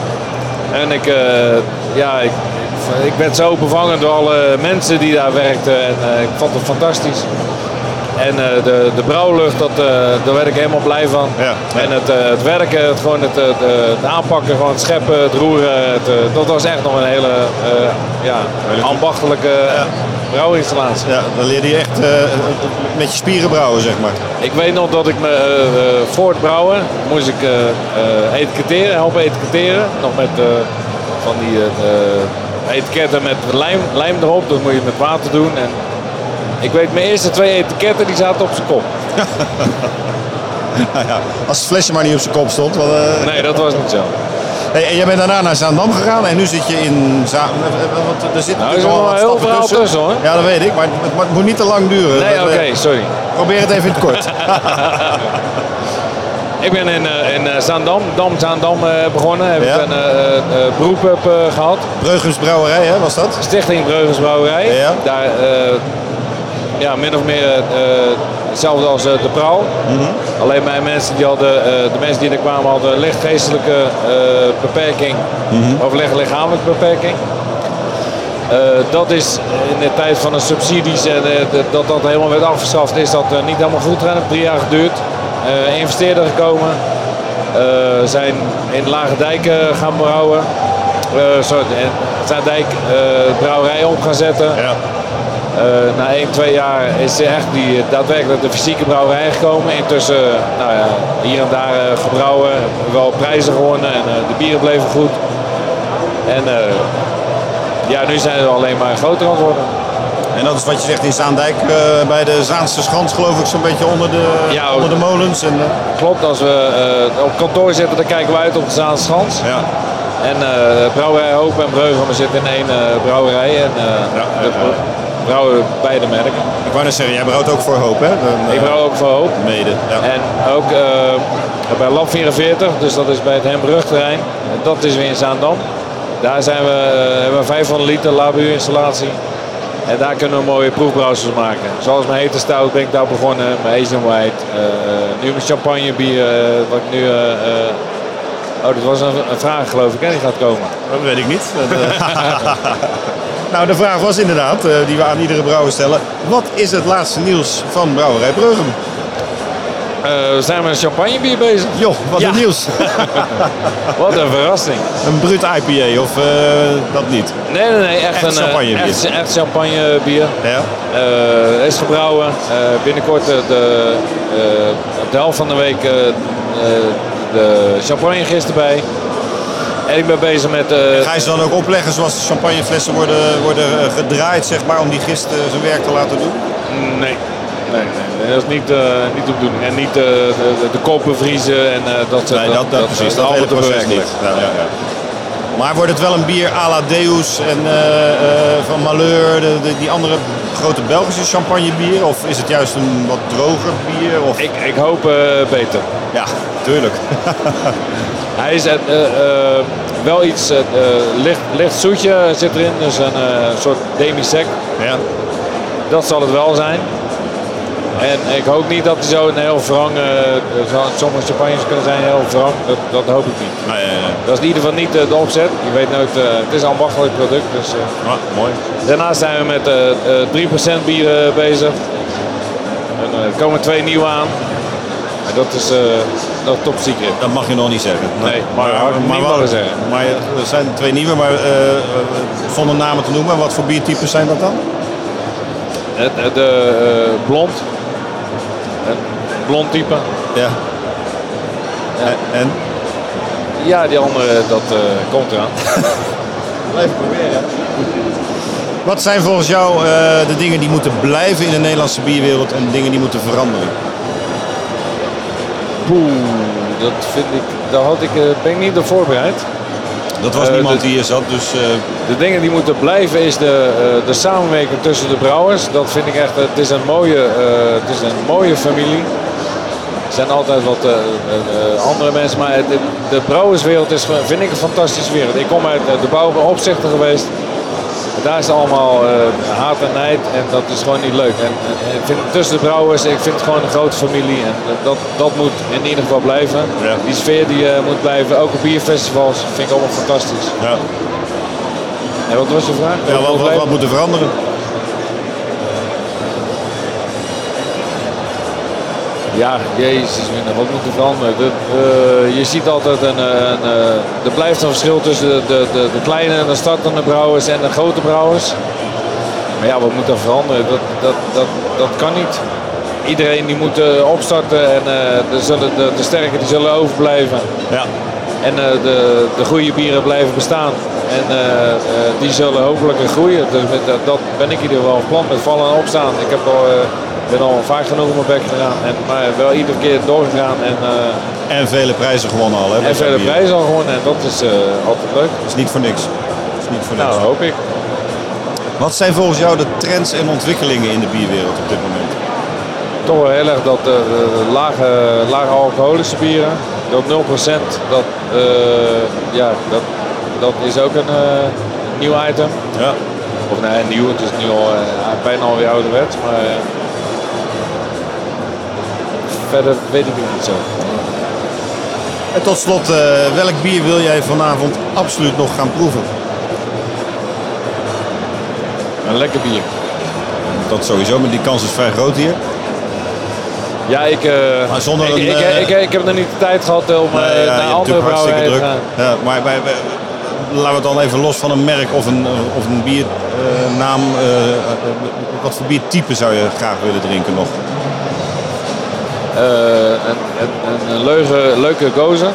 Speaker 12: En ik, ja, ik, ik, werd zo bevangen door alle mensen die daar werkten. En ik vond het fantastisch. En eh, de, de brouwlucht, dat, eh, daar werd ik helemaal blij van.
Speaker 1: Ja.
Speaker 12: En het, eh, het werken, het, gewoon het, het, het aanpakken, gewoon het scheppen, het roeren. Het, dat was echt nog een hele ja, ambachtelijke brouwinstallatie.
Speaker 1: Ja, dan leerde je echt met je spieren brouwen, zeg maar.
Speaker 12: Ik weet nog dat ik me voor het brouwen moest ik etiketteren, helpen etiketteren. Nog met van die etiketten met lijm, lijm erop. Dat moet je met water doen. En ik weet mijn eerste twee etiketten die zaten op zijn kop. <laughs>
Speaker 1: Nou ja, als het flesje maar niet op zijn kop stond. Want, eh,
Speaker 12: Nee, dat was niet zo.
Speaker 1: hey, en jij bent daarna naar Zaandam gegaan en nu zit je in Zaandam. Want er zit
Speaker 12: Nou,
Speaker 1: natuurlijk wat
Speaker 12: heel
Speaker 1: stappen
Speaker 12: verhaal tussen, hoor.
Speaker 1: Ja, dat weet ik, maar het, het moet niet te lang duren.
Speaker 12: Nee, oké,
Speaker 1: eh,
Speaker 12: sorry.
Speaker 1: Probeer het even in het kort. <laughs> <laughs>
Speaker 12: Ik ben in, eh, in eh, Zaandam, Dam Zaandam eh, begonnen. Heb
Speaker 1: Ja.
Speaker 12: ik een eh, eh, beroep heb, eh, gehad.
Speaker 1: Breugums Brouwerij, hè, was dat?
Speaker 12: Stichting Breugensbrouwerij.
Speaker 1: Ja.
Speaker 12: Daar, eh, ja, min of meer eh, hetzelfde als eh, de Praal.
Speaker 1: Mhm.
Speaker 12: Alleen mijn mensen die hadden, eh, de mensen die er kwamen hadden een licht geestelijke eh, beperking
Speaker 1: Mhm.
Speaker 12: of licht lichamelijke beperking. Dat is in de tijd van de subsidies en dat dat helemaal werd afgeschaft, is dat niet helemaal goed gegaan. Drie jaar geduurd. Investeerder gekomen. Zijn in Lage Dijken gaan brouwen. Sorry, eh brouwerij op gaan zetten.
Speaker 1: Ja.
Speaker 12: Eh, na 1, 2 jaar is er echt die, daadwerkelijk de fysieke brouwerij gekomen. Intussen nou ja, hier en daar eh, gebrouwen, wel prijzen gewonnen en eh, de bieren bleven goed. En eh, ja, nu zijn we alleen maar groter aan het worden.
Speaker 1: En dat is wat je zegt in Zaandijk, eh, bij de Zaanse Schans geloof ik, zo'n beetje onder de,
Speaker 12: Ja,
Speaker 1: onder de molens. En, eh,
Speaker 12: Klopt, als we eh, op kantoor zitten, dan kijken we uit op de Zaanse Schans.
Speaker 1: ja.
Speaker 12: En eh brouwerij Hoop en Breugel, we zitten in één eh, brouwerij. En, eh,
Speaker 1: Ja, ja,
Speaker 12: de,
Speaker 1: ja.
Speaker 12: Brouwen beide merken.
Speaker 1: Ik wou net zeggen, jij brouwt ook voor hoop, hè? Dan, eh,
Speaker 12: Ik brouw ook voor Hoop.
Speaker 1: Mede, ja.
Speaker 12: En ook eh, bij Lab 44, dus dat is bij het Hembrugterrein. Dat is weer in Zaandam. Daar zijn we, eh, hebben we 500 liter labuur installatie. En daar kunnen we mooie proefbrouwsels maken. Zoals mijn hete stout ben ik daar begonnen, mijn Asian White. eh, nu mijn champagne bier, eh, wat ik nu... eh, eh, oh, dat was een, een vraag geloof ik, hè, die gaat komen.
Speaker 1: Dat weet ik niet. <laughs> <laughs> Nou, de vraag was inderdaad, eh, die we aan iedere brouwer stellen. Wat is het laatste nieuws van Brouwerij Breugem?
Speaker 12: Eh, we zijn met een champagnebier bezig.
Speaker 1: Joh, wat
Speaker 12: Ja.
Speaker 1: een nieuws. <laughs>
Speaker 12: Wat een verrassing.
Speaker 1: Een brut IPA of eh, dat niet?
Speaker 12: Nee, nee, nee. Echt,
Speaker 1: Echt
Speaker 12: een
Speaker 1: champagnebier.
Speaker 12: Echt, echt champagnebier.
Speaker 1: Ja.
Speaker 12: Eh, is gebrouwen. Binnenkort de, op de helft van de week de champagnegist erbij. En ik ben bezig met... eh,
Speaker 1: Ga je ze dan ook opleggen zoals de champagneflessen worden, worden eh, gedraaid, zeg maar, om die gist eh, zijn werk te laten doen?
Speaker 12: Nee. Nee, nee, nee, dat is niet, eh niet de bedoeling. En niet de, de, de kop bevriezen en dat soort
Speaker 1: Nee, dat, dat, precies.
Speaker 12: is
Speaker 1: Dat hele
Speaker 12: altijd
Speaker 1: proces niet. Ja, ja, ja. Maar wordt het wel een bier à la Deus en van Malheur, de, die andere grote Belgische champagnebier? Of is het juist een wat droger bier? Of...
Speaker 12: Ik, ik hoop beter.
Speaker 1: Ja, tuurlijk. <laughs>
Speaker 12: Hij is eh, eh, wel iets eh, licht, licht zoetje zit erin, dus een soort demi-sec.
Speaker 1: Ja.
Speaker 12: Dat zal het wel zijn. En ik hoop niet dat hij zo een heel wrang, sommige champagnes kunnen zijn heel wrang, dat, dat hoop ik niet.
Speaker 1: Nee, nee, nee.
Speaker 12: Dat is in ieder geval niet de opzet. Je weet nooit, het is een ambachtelijk product. Dus.
Speaker 1: Ah, mooi.
Speaker 12: Daarnaast zijn we met eh, eh, 3% bier eh, bezig. En, er komen twee nieuwe aan. En dat is eh dat top secret.
Speaker 1: Dat mag je nog niet zeggen.
Speaker 12: Nee, maar niet
Speaker 1: wel-
Speaker 12: zeggen.
Speaker 1: Maar er zijn twee nieuwe, maar eh, eh, zonder namen te noemen. Wat voor biertypes zijn dat dan?
Speaker 12: De eh, blond. Het blond type.
Speaker 1: Ja. En, en?
Speaker 12: Ja, die andere, dat eh, komt eraan. <laughs>
Speaker 1: Blijf proberen. Wat zijn volgens jou eh, de dingen die moeten blijven in de Nederlandse bierwereld en dingen die moeten veranderen?
Speaker 12: Poeh, dat vind ik, daar had ik, eh, ben ik niet op voorbereid.
Speaker 1: Dat was
Speaker 12: Eh,
Speaker 1: niemand
Speaker 12: de-
Speaker 1: die hier zat, dus... eh,
Speaker 12: De dingen die moeten blijven is de, de samenwerking tussen de brouwers. Dat vind ik echt, het is een mooie, het is een mooie familie. Er zijn altijd wat andere mensen, maar het, de brouwerswereld is, vind ik een fantastische wereld. Ik kom uit de bouw, opzichter geweest. Daar is allemaal eh, haat en nijd en dat is gewoon niet leuk. En, en- en ik vind het tussen de brouwers, ik vind het gewoon een grote familie en dat, dat moet in ieder geval blijven. Die sfeer die eh, moet blijven, ook op bierfestivals, vind ik allemaal fantastisch.
Speaker 1: Ja.
Speaker 12: En wat was je vraag?
Speaker 1: ja, wat, wat, wat moet er veranderen?
Speaker 12: Ja, jezus, wat moet er veranderen? De, eh, je ziet altijd, een, eh, een, eh, er blijft een verschil tussen de, de, de, kleine en de startende brouwers en de grote brouwers. Maar ja, wat moet er veranderen? Dat, dat, dat, dat kan niet. Iedereen die moet opstarten en de, zullen, de, de sterken die zullen overblijven.
Speaker 1: Ja.
Speaker 12: En de, de goede bieren blijven bestaan. En eh, eh, die zullen hopelijk groeien. Dus met, dat, dat ben ik in ieder geval plan met vallen en opstaan. Ik heb al, eh, ben al vaak genoeg op mijn bek gegaan. En, maar wel iedere keer doorgegaan. En,
Speaker 1: En vele prijzen gewonnen al, hè?
Speaker 12: en vele prijzen al gewonnen. En dat is altijd leuk.
Speaker 1: Dat is niet voor niks. Dat is niet voor niks.
Speaker 12: Nou, hoop ik.
Speaker 1: Wat zijn volgens jou de trends en ontwikkelingen in de bierwereld op dit moment?
Speaker 12: Toch wel heel erg dat lage, lage alcoholische bieren, dat 0%, dat, eh, ja, dat, dat is ook een eh, nieuw item.
Speaker 1: Ja.
Speaker 12: Of nee, nieuw, het is nu al eh, bijna alweer ouderwets, maar eh, verder weet ik het niet zo.
Speaker 1: En tot slot, welk bier wil jij vanavond absoluut nog gaan proeven?
Speaker 12: Een lekker bier.
Speaker 1: Dat sowieso, maar die kans is vrij groot hier.
Speaker 12: Ja, ik,
Speaker 1: Maar zonder
Speaker 12: ik,
Speaker 1: een,
Speaker 12: ik, ik, ik heb nog niet de tijd gehad om
Speaker 1: Nee, ja,
Speaker 12: naar andere brouwerijen te gaan.
Speaker 1: Ja, maar wij, wij- laten we het dan even los van een merk of een, eh, of een biernaam. wat voor biertype zou je graag willen drinken nog?
Speaker 12: Eh, een, een, een leuke, leuke gozer.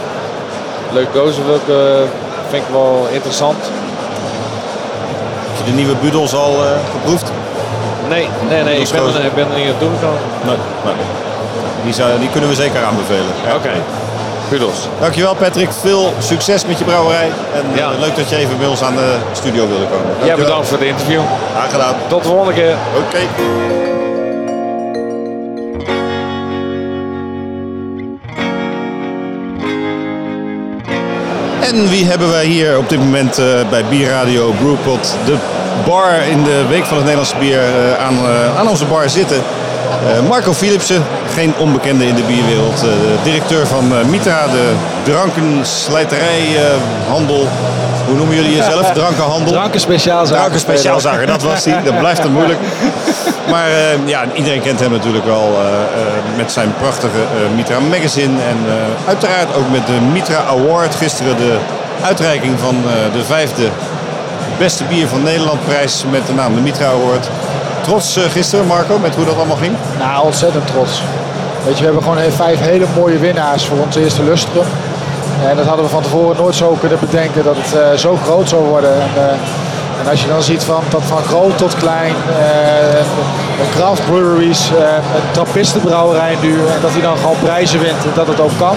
Speaker 12: Leuke gozer wil ik, eh, vind ik wel interessant.
Speaker 1: Heb je de nieuwe Budels al eh, geproefd?
Speaker 12: Nee, nee, nee ik, ben er, ik ben er niet aan toe gekomen.
Speaker 1: Nee, nee. Die, zou, die kunnen we zeker aanbevelen.
Speaker 12: Oké.
Speaker 1: Dankjewel Patrick, veel succes met je brouwerij. En eh,
Speaker 12: Ja.
Speaker 1: leuk dat je even bij ons aan de studio wilde komen.
Speaker 12: Jij
Speaker 1: Dankjewel.
Speaker 12: bedankt voor het interview.
Speaker 1: Graag gedaan.
Speaker 12: Tot de volgende keer.
Speaker 1: Oké. En wie hebben wij hier op dit moment eh, bij Bierradio Brewpot, de bar in de Week van het Nederlandse Bier, eh, aan, aan onze bar zitten? Eh, Marco Philipsen, geen onbekende in de bierwereld, eh, de directeur van eh, Mitra, de drankenslijterijhandel. Hoe noemen jullie jezelf? Drankenhandel?
Speaker 5: Dranken speciaalzaken.
Speaker 1: Dranken speciaalzaken, dat was hij. Dat blijft hem moeilijk. Maar ja, iedereen kent hem natuurlijk wel met zijn prachtige Mitra Magazine. En uiteraard ook met de Mitra Award. Gisteren de uitreiking van de vijfde beste bier van Nederland prijs met de naam de Mitra Award. Trots eh, gisteren, Marco, met hoe dat allemaal ging?
Speaker 2: Nou, ontzettend trots. Weet je, we hebben gewoon vijf hele mooie winnaars voor ons eerste lustrum. En dat hadden we van tevoren nooit zo kunnen bedenken dat het eh, zo groot zou worden. En, eh, en als je dan ziet van, dat van groot tot klein, eh, een craft breweries, eh, een trappistenbrouwerij nu, en dat hij dan gewoon prijzen wint en dat het ook kan.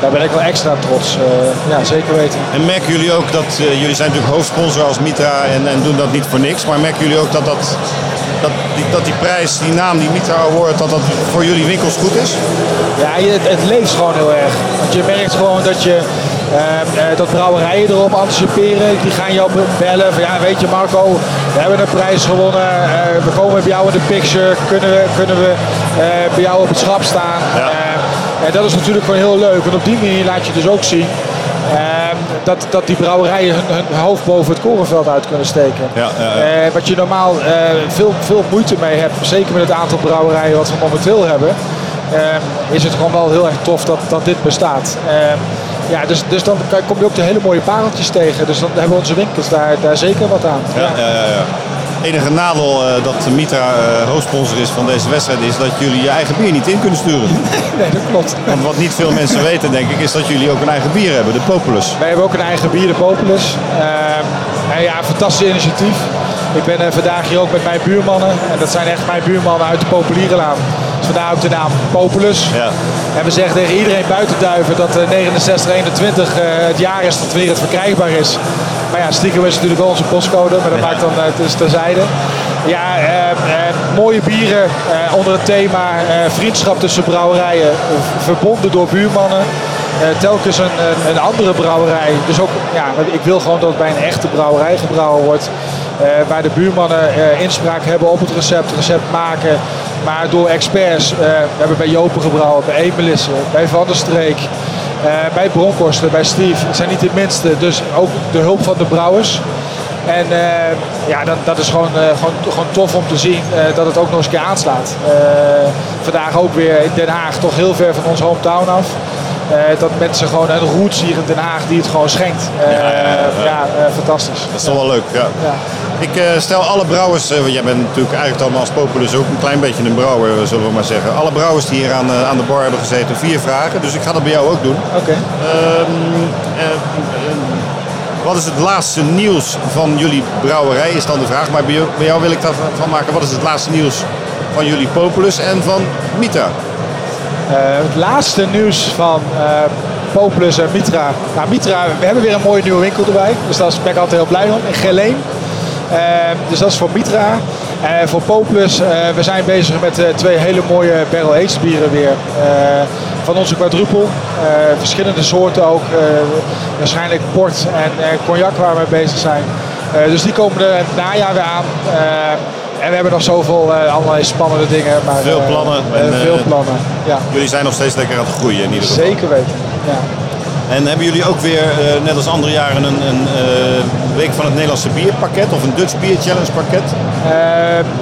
Speaker 2: Daar ben ik wel extra trots. eh, ja, zeker weten.
Speaker 1: En merken jullie ook dat, eh, jullie zijn natuurlijk hoofdsponsor als Mitra en, en doen dat niet voor niks. Maar merken jullie ook dat, dat, dat, die, dat die prijs, die naam, die Mitra Award, dat dat voor jullie winkels goed is?
Speaker 5: Ja, het, het leeft gewoon heel erg. Want je merkt gewoon dat je eh, eh, dat brouwerijen erop anticiperen. Die gaan jou bellen van ja, weet je Marco, we hebben een prijs gewonnen. eh, we komen bij jou in de picture. Kunnen we, kunnen we eh, bij jou op het schap staan? Eh, en dat is natuurlijk gewoon heel leuk. Want op die manier laat je dus ook zien dat, dat die brouwerijen hun, hun hoofd boven het korenveld uit kunnen steken.
Speaker 1: Ja.
Speaker 5: Eh, wat je normaal eh, veel, veel moeite mee hebt, zeker met het aantal brouwerijen wat we momenteel hebben, eh, is het gewoon wel heel erg tof dat, dat dit bestaat. Eh, ja, dus, dus dan kan- kom je ook de hele mooie pareltjes tegen. Dus dan hebben onze winkels daar, daar zeker wat aan.
Speaker 1: Ja, ja, ja. ja. Enige nadeel eh, dat Mitra eh, hoofdsponsor is van deze wedstrijd is dat jullie je eigen bier niet in kunnen sturen. <laughs>
Speaker 5: Nee, dat klopt.
Speaker 1: Want wat niet veel mensen weten, denk ik, is dat jullie ook een eigen bier hebben, de Populus.
Speaker 5: Wij hebben ook een eigen bier, de Populus. Ehm, nou ja, fantastisch initiatief. Ik ben eh, vandaag hier ook met mijn buurmannen. En dat zijn echt mijn buurmannen uit de Populierenlaan. Dus vandaar ook de naam Populus.
Speaker 1: Ja.
Speaker 5: En we zeggen tegen iedereen buiten Duiven dat eh, 6921 eh, het jaar is dat weer het verkrijgbaar is. Maar ja, stiekem is natuurlijk wel onze postcode, maar dat maakt dan is terzijde. Ja, eh, eh, mooie bieren eh, onder het thema vriendschap tussen brouwerijen, verbonden door buurmannen. Telkens een, een, een andere brouwerij. Dus ook, ja, ik wil gewoon dat het bij een echte brouwerij gebrouwen wordt. waar de buurmannen inspraak hebben op het recept, recept maken. Maar door experts. we hebben bij Jopen gebrouwen, bij Emelisse, bij Van der Streek. Eh, bij Bronkhorsten, bij Steve. Zijn niet de minste. Dus ook de hulp van de brouwers. En eh, ja, dat, dat is gewoon, eh, gewoon, gewoon tof om te zien dat het ook nog eens een keer aanslaat. Vandaag ook weer in Den Haag, toch heel ver van ons hometown af. Dat mensen gewoon een roots hier in Den Haag die het gewoon schenkt. Ja, eh, fantastisch.
Speaker 1: Dat is toch wel leuk, ja. Ik eh, stel alle brouwers, want jij bent natuurlijk eigenlijk dan als Populus ook een klein beetje een brouwer, eh, zullen we maar zeggen. Alle brouwers die hier aan, aan de bar hebben gezeten, vier vragen. Dus ik ga dat bij jou ook doen.
Speaker 5: Oké.
Speaker 1: Ehm, eh, eh, wat is het laatste nieuws van jullie brouwerij, is dan de vraag. Maar bij jou, bij jou wil ik daarvan maken, wat is het laatste nieuws van jullie Populus en van Mitra?
Speaker 5: Het laatste nieuws van Populus en Mitra. Nou, Mitra, we hebben weer een mooie nieuwe winkel erbij. Dus daar ben ik altijd heel blij om. In Geleen. Eh, dus dat is voor Mitra. En voor Populus, eh, we zijn bezig met eh, twee hele mooie barrel aged bieren weer. Eh, van onze quadrupel. Eh, verschillende soorten ook. Eh, waarschijnlijk port en eh, cognac waar we mee bezig zijn. Eh, dus die komen er het najaar weer aan. Eh, en we hebben nog zoveel eh, allerlei spannende dingen. Maar,
Speaker 1: Veel
Speaker 5: eh,
Speaker 1: plannen
Speaker 5: eh,
Speaker 1: en, eh,
Speaker 5: veel plannen, ja.
Speaker 1: Jullie zijn nog steeds lekker aan het groeien in ieder geval.
Speaker 5: Zeker weten. Ja.
Speaker 1: En hebben jullie ook weer, eh, net als andere jaren, een, een eh, Week van het Nederlandse Bierpakket of een Dutch Beer Challenge pakket?
Speaker 5: Eh,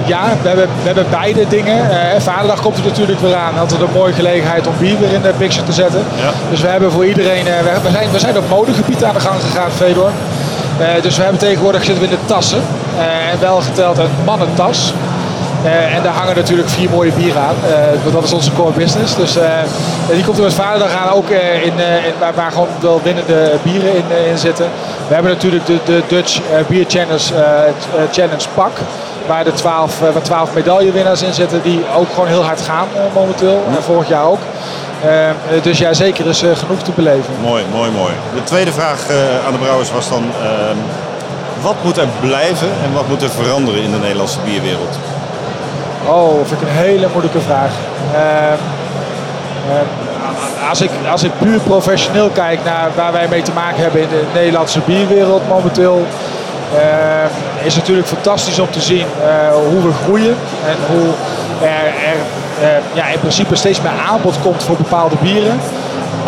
Speaker 5: ja, we hebben, we hebben beide dingen. Vaderdag komt er natuurlijk weer aan. Altijd een mooie gelegenheid om bier weer in de picture te zetten.
Speaker 1: Ja.
Speaker 5: Dus we hebben voor iedereen, we, we zijn, we zijn op modegebied aan de gang gegaan, Fedor. Dus we hebben tegenwoordig zitten we in de tassen. En wel geteld een mannentas. Eh, en daar hangen natuurlijk vier mooie bieren aan. Eh, want dat is onze core business. Dus eh, die komt er met Vaderdag aan ook in, in, waar, waar gewoon wel winnende bieren in, in zitten. We hebben natuurlijk de, de Dutch Beer Challenge, Challenge pak. Waar de 12, eh, waar 12 medaillewinnaars in zitten die ook gewoon heel hard gaan momenteel. En vorig jaar ook. Dus ja, zeker is genoeg te beleven.
Speaker 1: Mooi, mooi, mooi. De tweede vraag aan de brouwers was dan... ehm, wat moet er blijven en wat moet er veranderen in de Nederlandse bierwereld?
Speaker 5: Oh, vind ik een hele moeilijke vraag. Ehm, ehm, als, ik, als ik puur professioneel kijk naar waar wij mee te maken hebben in de Nederlandse bierwereld momenteel, ehm, is het natuurlijk fantastisch om te zien eh, hoe we groeien en hoe er, er eh, ja, in principe steeds meer aanbod komt voor bepaalde bieren.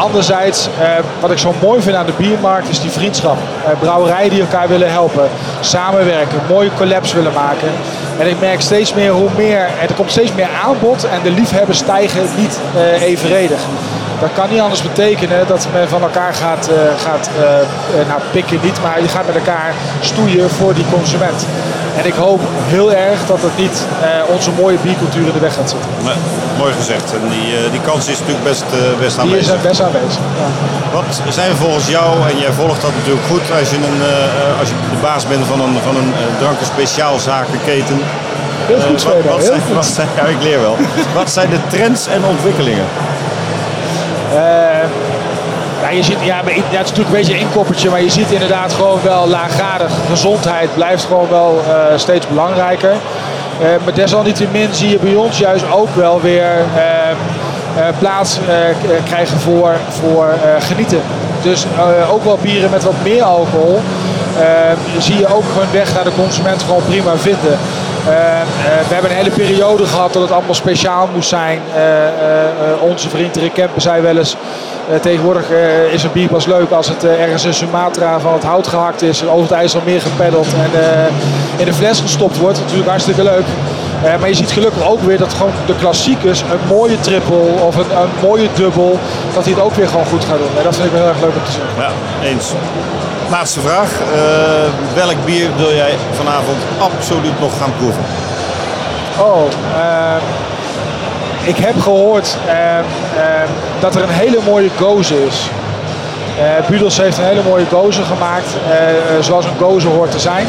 Speaker 5: Anderzijds, eh, wat ik zo mooi vind aan de biermarkt is die vriendschap. Eh, brouwerijen die elkaar willen helpen, samenwerken, mooie collabs willen maken. En ik merk steeds meer hoe meer, er komt steeds meer aanbod en de liefhebbers stijgen niet eh, evenredig. Dat kan niet anders betekenen dat men van elkaar gaat, gaat nou pikken niet, maar je gaat met elkaar stoeien voor die consument. En ik hoop heel erg dat het niet eh, onze mooie biercultuur in de weg gaat zitten.
Speaker 1: Mooi gezegd. En die, eh, die kans is natuurlijk best, eh, best
Speaker 5: Die
Speaker 1: aanwezig.
Speaker 5: is er best aanwezig. Ja.
Speaker 1: Wat zijn volgens jou, en jij volgt dat natuurlijk goed, als je, een, als je de baas bent van een, van een dranken speciaalzakenketen.
Speaker 5: Heel goed,
Speaker 1: wat,
Speaker 5: Zweden.
Speaker 1: wat,
Speaker 5: heel
Speaker 1: zijn,
Speaker 5: goed.
Speaker 1: wat zijn, ja, ik leer wel. wat zijn de trends en ontwikkelingen?
Speaker 5: Je ziet, ja, maar het is natuurlijk een beetje een inkoppertje, maar je ziet inderdaad gewoon wel laaggradig. Gezondheid blijft gewoon wel eh, steeds belangrijker. Eh, maar desalniettemin zie je bij ons juist ook wel weer eh, plaats krijgen voor, voor genieten. Dus ook wel bieren met wat meer alcohol. zie je ook hun weg naar de consument gewoon prima vinden. Eh, eh, we hebben een hele periode gehad dat het allemaal speciaal moest zijn. Eh, eh, onze vriend Rick Kempen zei wel eens... tegenwoordig is een bier pas leuk als het ergens in Sumatra van het hout gehakt is, over het IJsselmeer gepeddeld en in de fles gestopt wordt. Natuurlijk hartstikke leuk. Eh, maar je ziet gelukkig ook weer dat gewoon de klassiekers, een mooie triple of een, een mooie dubbel, dat die het ook weer gewoon goed gaan doen. En dat vind ik wel heel erg leuk om te zien.
Speaker 1: Ja, eens. Laatste vraag. Eh, welk bier wil jij vanavond absoluut nog gaan proeven?
Speaker 5: Oh, ehm, ik heb gehoord ehm, ehm, dat er een hele mooie gozer is. Eh Budels heeft een hele mooie gozer gemaakt, zoals een gozer hoort te zijn.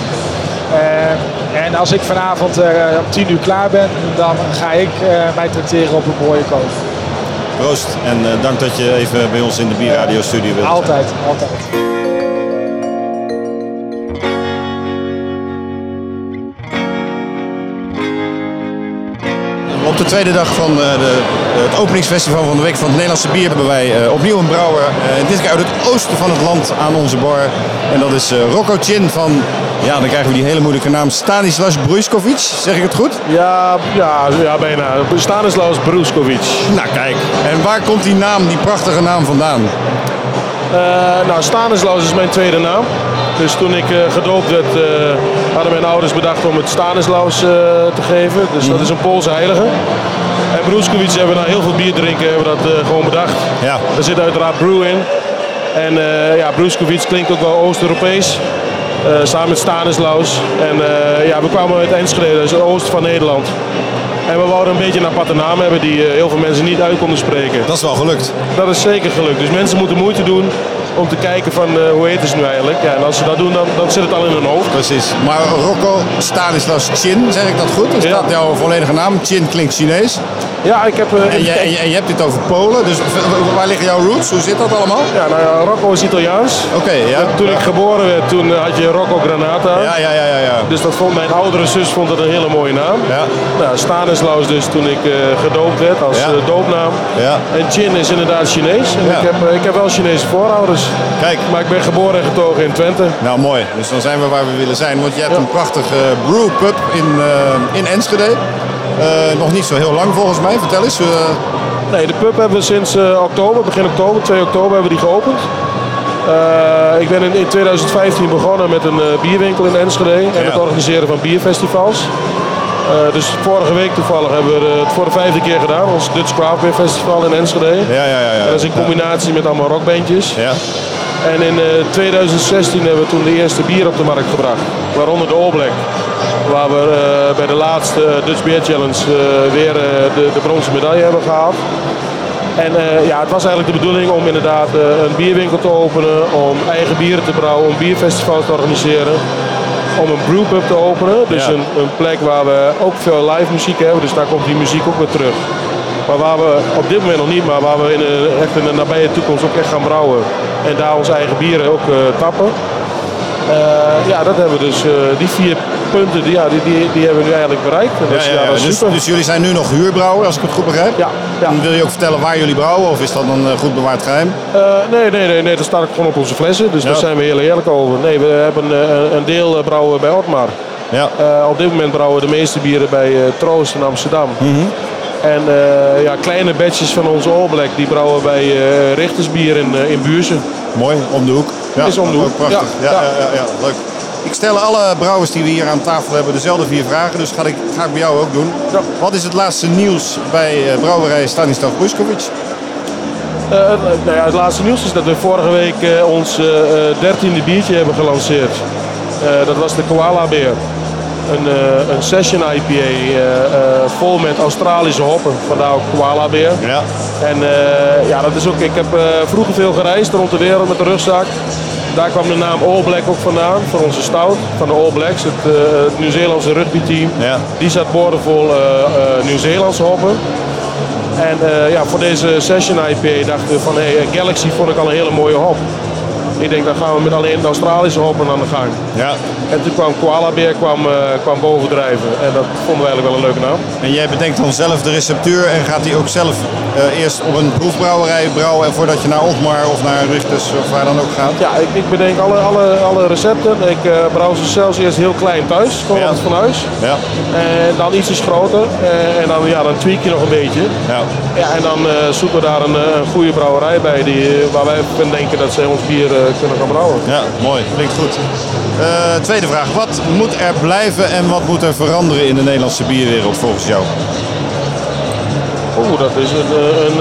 Speaker 5: Ehm, en als ik vanavond eh, om 10 uur klaar ben, dan ga ik eh, mij tracteren op een mooie gozer.
Speaker 1: Proost en eh, dank dat je even bij ons in de Bierradio studio wilt.
Speaker 5: Altijd, altijd.
Speaker 1: Op de tweede dag van eh, de, het openingsfestival van de Week van het Nederlandse Bier hebben wij eh, opnieuw een brouwer. eh, dit keer uit het oosten van het land aan onze bar. En dat is Rocco Chin van, ja dan krijgen we die hele moeilijke naam, Stanislas Brujskovic. Zeg ik het goed?
Speaker 13: Ja, ja, ja bijna. Stanislaus Bruskovic.
Speaker 1: Nou kijk, en waar komt die naam, die prachtige naam vandaan?
Speaker 13: Nou, Stanislaus is mijn tweede naam. Dus toen ik eh, gedoopt werd, eh, hadden mijn ouders bedacht om het Stanislaus eh, te geven. Dus dat is een Poolse heilige. En Bruskovic hebben we na heel veel bier drinken hebben we dat gewoon bedacht.
Speaker 1: Ja.
Speaker 13: Er zit uiteraard brew in. En ja, Bruskovic klinkt ook wel Oost-Europees. samen met Stanislaus. En ja, we kwamen uit Enschede, is het oosten van Nederland. En we wouden een beetje een aparte naam hebben die heel veel mensen niet uit konden spreken.
Speaker 1: Dat is wel gelukt.
Speaker 13: Dat is zeker gelukt. Dus mensen moeten moeite doen om te kijken van eh, hoe heet het nu eigenlijk. Ja, en als ze dat doen, dan, dan zit het al in hun hoofd.
Speaker 1: Precies. Maar Rocco Stanislas Chin, zeg ik dat goed? Is
Speaker 13: Ja.
Speaker 1: dat jouw volledige naam? Chin klinkt Chinees.
Speaker 13: Ja, ik heb... eh,
Speaker 1: En je, en, je, en je hebt dit over Polen, dus waar liggen jouw roots? Hoe zit dat allemaal?
Speaker 13: Ja, nou ja, Rocco is Italiaans.
Speaker 1: Oké, ja.
Speaker 13: Toen ik geboren werd, toen eh, had je Rocco Granata.
Speaker 1: Ja, ja, ja, ja. ja.
Speaker 13: Dus dat vond mijn oudere zus vond dat een hele mooie naam.
Speaker 1: Ja.
Speaker 13: Nou, Stanislaus dus toen ik eh, gedoopt werd als
Speaker 1: Ja.
Speaker 13: doopnaam.
Speaker 1: Ja.
Speaker 13: En Chin is inderdaad Chinees. En
Speaker 1: Ja.
Speaker 13: ik, heb, ik heb wel Chinese voorouders.
Speaker 1: Kijk.
Speaker 13: Maar ik ben geboren en getogen in Twente.
Speaker 1: Nou, mooi. Dus dan zijn we waar we willen zijn. Want je hebt een prachtige brew pub in, in Enschede. Eh, nog niet zo heel lang volgens mij. Vertel eens. eh,
Speaker 13: Nee, de pub hebben we sinds eh, oktober, begin oktober, 2 oktober hebben we die geopend. Ik ben in, in 2015 begonnen met een bierwinkel in Enschede en
Speaker 1: Ja.
Speaker 13: het organiseren van bierfestivals. Dus vorige week toevallig hebben we het voor de vijfde keer gedaan, ons Dutch Craft Beer Festival in Enschede.
Speaker 1: ja, ja, ja. ja.
Speaker 13: En dat is in combinatie met allemaal rockbandjes.
Speaker 1: Ja.
Speaker 13: En in eh, 2016 hebben we toen de eerste bier op de markt gebracht, waaronder de All Black. Waar we eh, bij de laatste Dutch Beer Challenge eh, weer eh, de, de bronzen medaille hebben gehaald. En eh, ja, het was eigenlijk de bedoeling om inderdaad eh, een bierwinkel te openen, om eigen bieren te brouwen, om bierfestivals te organiseren. Om een brewpub te openen, dus
Speaker 1: Ja.
Speaker 13: een, een plek waar we ook veel live muziek hebben, dus daar komt die muziek ook weer terug. Maar waar we op dit moment nog niet, maar waar we in de, echt in de nabije toekomst ook echt gaan brouwen. En daar onze eigen bieren ook eh, tappen. Eh, ja, dat hebben we dus. eh, die vier punten, die, ja, die, die, die hebben we nu eigenlijk bereikt. En dat is,
Speaker 1: Ja, Dus,
Speaker 13: super.
Speaker 1: dus jullie zijn nu nog huurbrouwer, als ik het goed begrijp?
Speaker 13: Ja, ja.
Speaker 1: En wil je ook vertellen waar jullie brouwen, of is dat een eh, goed bewaard geheim?
Speaker 13: Eh, nee, nee, nee, nee, dat staat ook gewoon op onze flessen. Dus daar zijn we heel eerlijk over. Nee, we hebben eh, een deel eh, brouwen bij Otmar.
Speaker 1: Ja.
Speaker 13: Eh, op dit moment brouwen we de meeste bieren bij eh, Troost in Amsterdam.
Speaker 1: Mhm.
Speaker 13: En eh, ja, kleine batches van onze All Black, die brouwen we bij eh Richtersbier in, eh, in Buurzen.
Speaker 1: Mooi, om de hoek. Ja,
Speaker 13: Is om de hoek,
Speaker 1: Prachtig. Ja,
Speaker 13: ja.
Speaker 1: ja. Ja, leuk. Ik stel alle brouwers die we hier aan tafel hebben dezelfde vier vragen, dus ga ik, ga ik bij jou ook doen. Wat is het laatste nieuws bij brouwerij Stanislav Bruskovic?
Speaker 13: Eh, nou ja, het laatste nieuws is dat we vorige week ons dertiende biertje hebben gelanceerd. Dat was de Koala Beer. Een, eh, een session IPA eh, eh, vol met Australische hoppen, vandaar ook Koala Beer.
Speaker 1: Ja.
Speaker 13: En ja, dat is ook, ik heb vroeger veel gereisd rond de wereld met de rugzak. Daar kwam de naam All Black ook vandaan, voor onze stout van de All Blacks, het, het Nieuw-Zeelandse rugbyteam.
Speaker 1: Ja.
Speaker 13: Die zat boordevol Nieuw-Zeelandse hoppen. En ja, voor deze Session IPA dachten we van hey, Galaxy vond ik al een hele mooie hop. Ik denk, dan gaan we met alleen de Australische hoppen aan de gang.
Speaker 1: Ja.
Speaker 13: En toen kwam Koala Beer kwam, eh, kwam bovendrijven. En dat vonden we eigenlijk wel een leuke naam.
Speaker 1: En jij bedenkt dan zelf de receptuur en gaat die ook zelf eh, eerst op een proefbrouwerij brouwen en voordat je naar Otmar of naar Richters of waar dan ook gaat?
Speaker 13: Ja, ik, ik bedenk alle, alle, alle recepten. Ik eh brouw ze zelfs eerst heel klein thuis, gewoon van huis.
Speaker 1: Ja.
Speaker 13: En dan ietsjes groter. En dan, ja, dan tweak je nog een beetje.
Speaker 1: Ja.
Speaker 13: Ja, en dan zoeken we daar een, een goede brouwerij bij die, waar wij van denken dat ze ons bier kunnen gaan brouwen.
Speaker 1: Ja, mooi. Klinkt goed. Eh, tweede vraag. Wat moet er blijven en wat moet er veranderen in de Nederlandse bierwereld volgens jou?
Speaker 13: Oeh, dat is een, eh, een,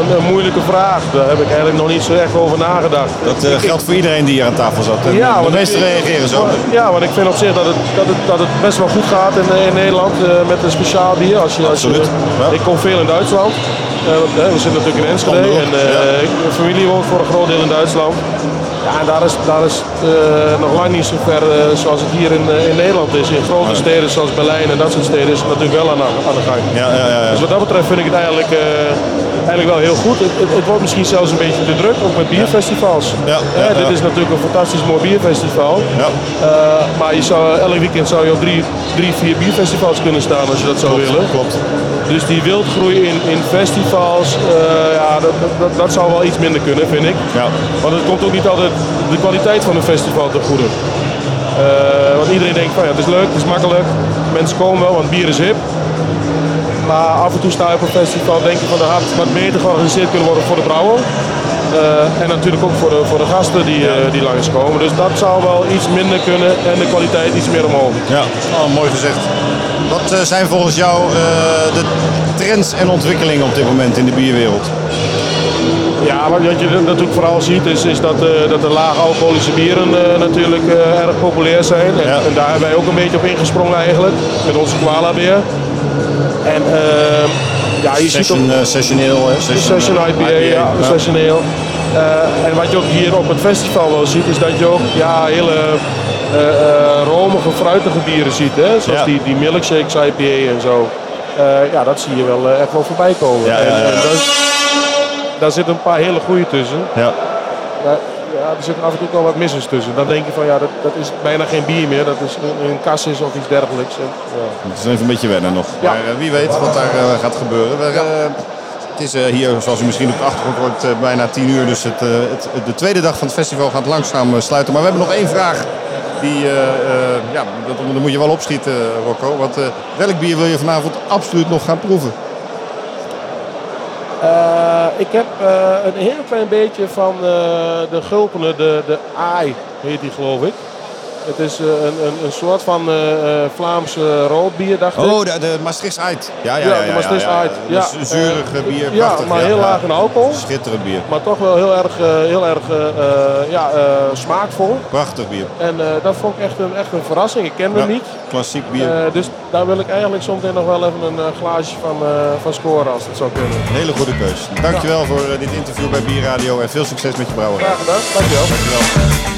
Speaker 13: een, een, moeilijke vraag. Daar heb ik eigenlijk nog niet zo echt over nagedacht.
Speaker 1: Dat eh,
Speaker 13: ik-
Speaker 1: geldt voor iedereen die hier aan tafel zat. En
Speaker 13: Ja,
Speaker 1: de meesten reageren zo.
Speaker 13: Ja, want ik vind op zich dat het, dat het, dat het best wel goed gaat in, in Nederland eh, met een speciaal bier. Als je, als je,
Speaker 1: ja.
Speaker 13: Ik kom veel in Duitsland. Eh, we zitten natuurlijk in Enschede
Speaker 1: de
Speaker 13: en eh, familie woont voor een groot deel in Duitsland. Ja, en daar is, daar is eh, nog lang niet zo ver zoals het hier in, in Nederland is. In grote steden zoals Berlijn en dat soort steden is het natuurlijk wel aan, de- aan de gang.
Speaker 1: Ja, ja, ja.
Speaker 13: Dus wat dat betreft vind ik het eigenlijk, eigenlijk wel heel goed. Het, het, het wordt misschien zelfs een beetje te druk, ook met bierfestivals. Dit is natuurlijk een fantastisch mooi bierfestival.
Speaker 1: Ja.
Speaker 13: Maar je zou, elk weekend zou je op drie, drie, vier bierfestivals kunnen staan als je dat zou willen.
Speaker 1: Klopt.
Speaker 13: Dus die wildgroei in, in festivals, eh, ja, dat, dat, dat, zou wel iets minder kunnen, vind ik.
Speaker 1: Ja.
Speaker 13: Want het komt ook niet altijd de kwaliteit van een festival ten goede. Eh, want iedereen denkt van ja, het is leuk, het is makkelijk, mensen komen wel, want bier is hip. Maar af en toe sta je op een festival, denk je van dat had wat beter georganiseerd kunnen worden voor de brouwer. Eh, en natuurlijk ook voor de, voor de gasten die, eh, die langskomen. Dus dat zou wel iets minder kunnen en de kwaliteit iets meer omhoog.
Speaker 1: Ja, oh, mooi gezegd. Wat eh, zijn volgens jou de trends en ontwikkelingen op dit moment in de bierwereld?
Speaker 13: Ja, wat je natuurlijk vooral ziet is, is dat, dat de laag alcoholische bieren natuurlijk erg populair zijn. En, en daar hebben wij ook een beetje op ingesprongen eigenlijk, met onze koala beer. En ja, je ziet ook...
Speaker 1: Session, eh, sessioneel, hè?
Speaker 13: Session, session IPA, ja, sessioneel. Eh, en wat je ook hier op het festival wel ziet, is dat je ook ja, hele eh, eh, romige, fruitige bieren ziet. Hè? Zoals
Speaker 1: Ja.
Speaker 13: die, die milkshakes IPA en zo. Eh, ja, dat zie je wel eh, echt wel voorbij komen.
Speaker 1: Ja, ja, ja,
Speaker 13: En, en
Speaker 1: ja.
Speaker 13: daar, daar zitten een paar hele goede tussen.
Speaker 1: Ja.
Speaker 13: Ja, er zitten af en toe wel wat missers tussen. Dan denk je van ja, dat, dat is bijna geen bier meer. Dat is een, een cassis of iets dergelijks. En, ja.
Speaker 1: Het is even een beetje wennen nog.
Speaker 13: Ja.
Speaker 1: Maar eh, wie weet wat daar eh, gaat gebeuren. We, eh, het is hier, zoals u misschien op de achtergrond hoort, bijna tien uur. Dus het, het, de tweede dag van het festival gaat langzaam sluiten. Maar we hebben nog één vraag. Die, ja, dat, moet je wel opschieten, Rocco. Want welk bier wil je vanavond absoluut nog gaan proeven?
Speaker 13: Ik heb eh, een heel klein beetje van eh, de gulpene, de, de AI heet die geloof ik. Het is eh, een, een, een soort van eh eh, Vlaamse roodbier, dacht ik.
Speaker 1: Oh, de, de Maastrichts Ait. Ja, ja, ja. ja,
Speaker 13: de Maastrichts
Speaker 1: ja, ja.
Speaker 13: Ja,
Speaker 1: Dus bier,
Speaker 13: ja, maar heel laag in alcohol.
Speaker 1: Schitterend bier.
Speaker 13: Maar toch wel heel erg, heel erg ja, smaakvol.
Speaker 1: Prachtig bier.
Speaker 13: En dat vond ik echt een, echt een verrassing. Ik kende hem niet.
Speaker 1: Klassiek bier.
Speaker 13: Dus daar wil ik eigenlijk zometeen nog wel even een glaasje van, van scoren als het zou kunnen.
Speaker 1: Hele goede keus. Dankjewel voor dit interview bij Bierradio en veel succes met je brouwerij.
Speaker 13: Graag gedaan. Dankjewel.
Speaker 1: Dankjewel.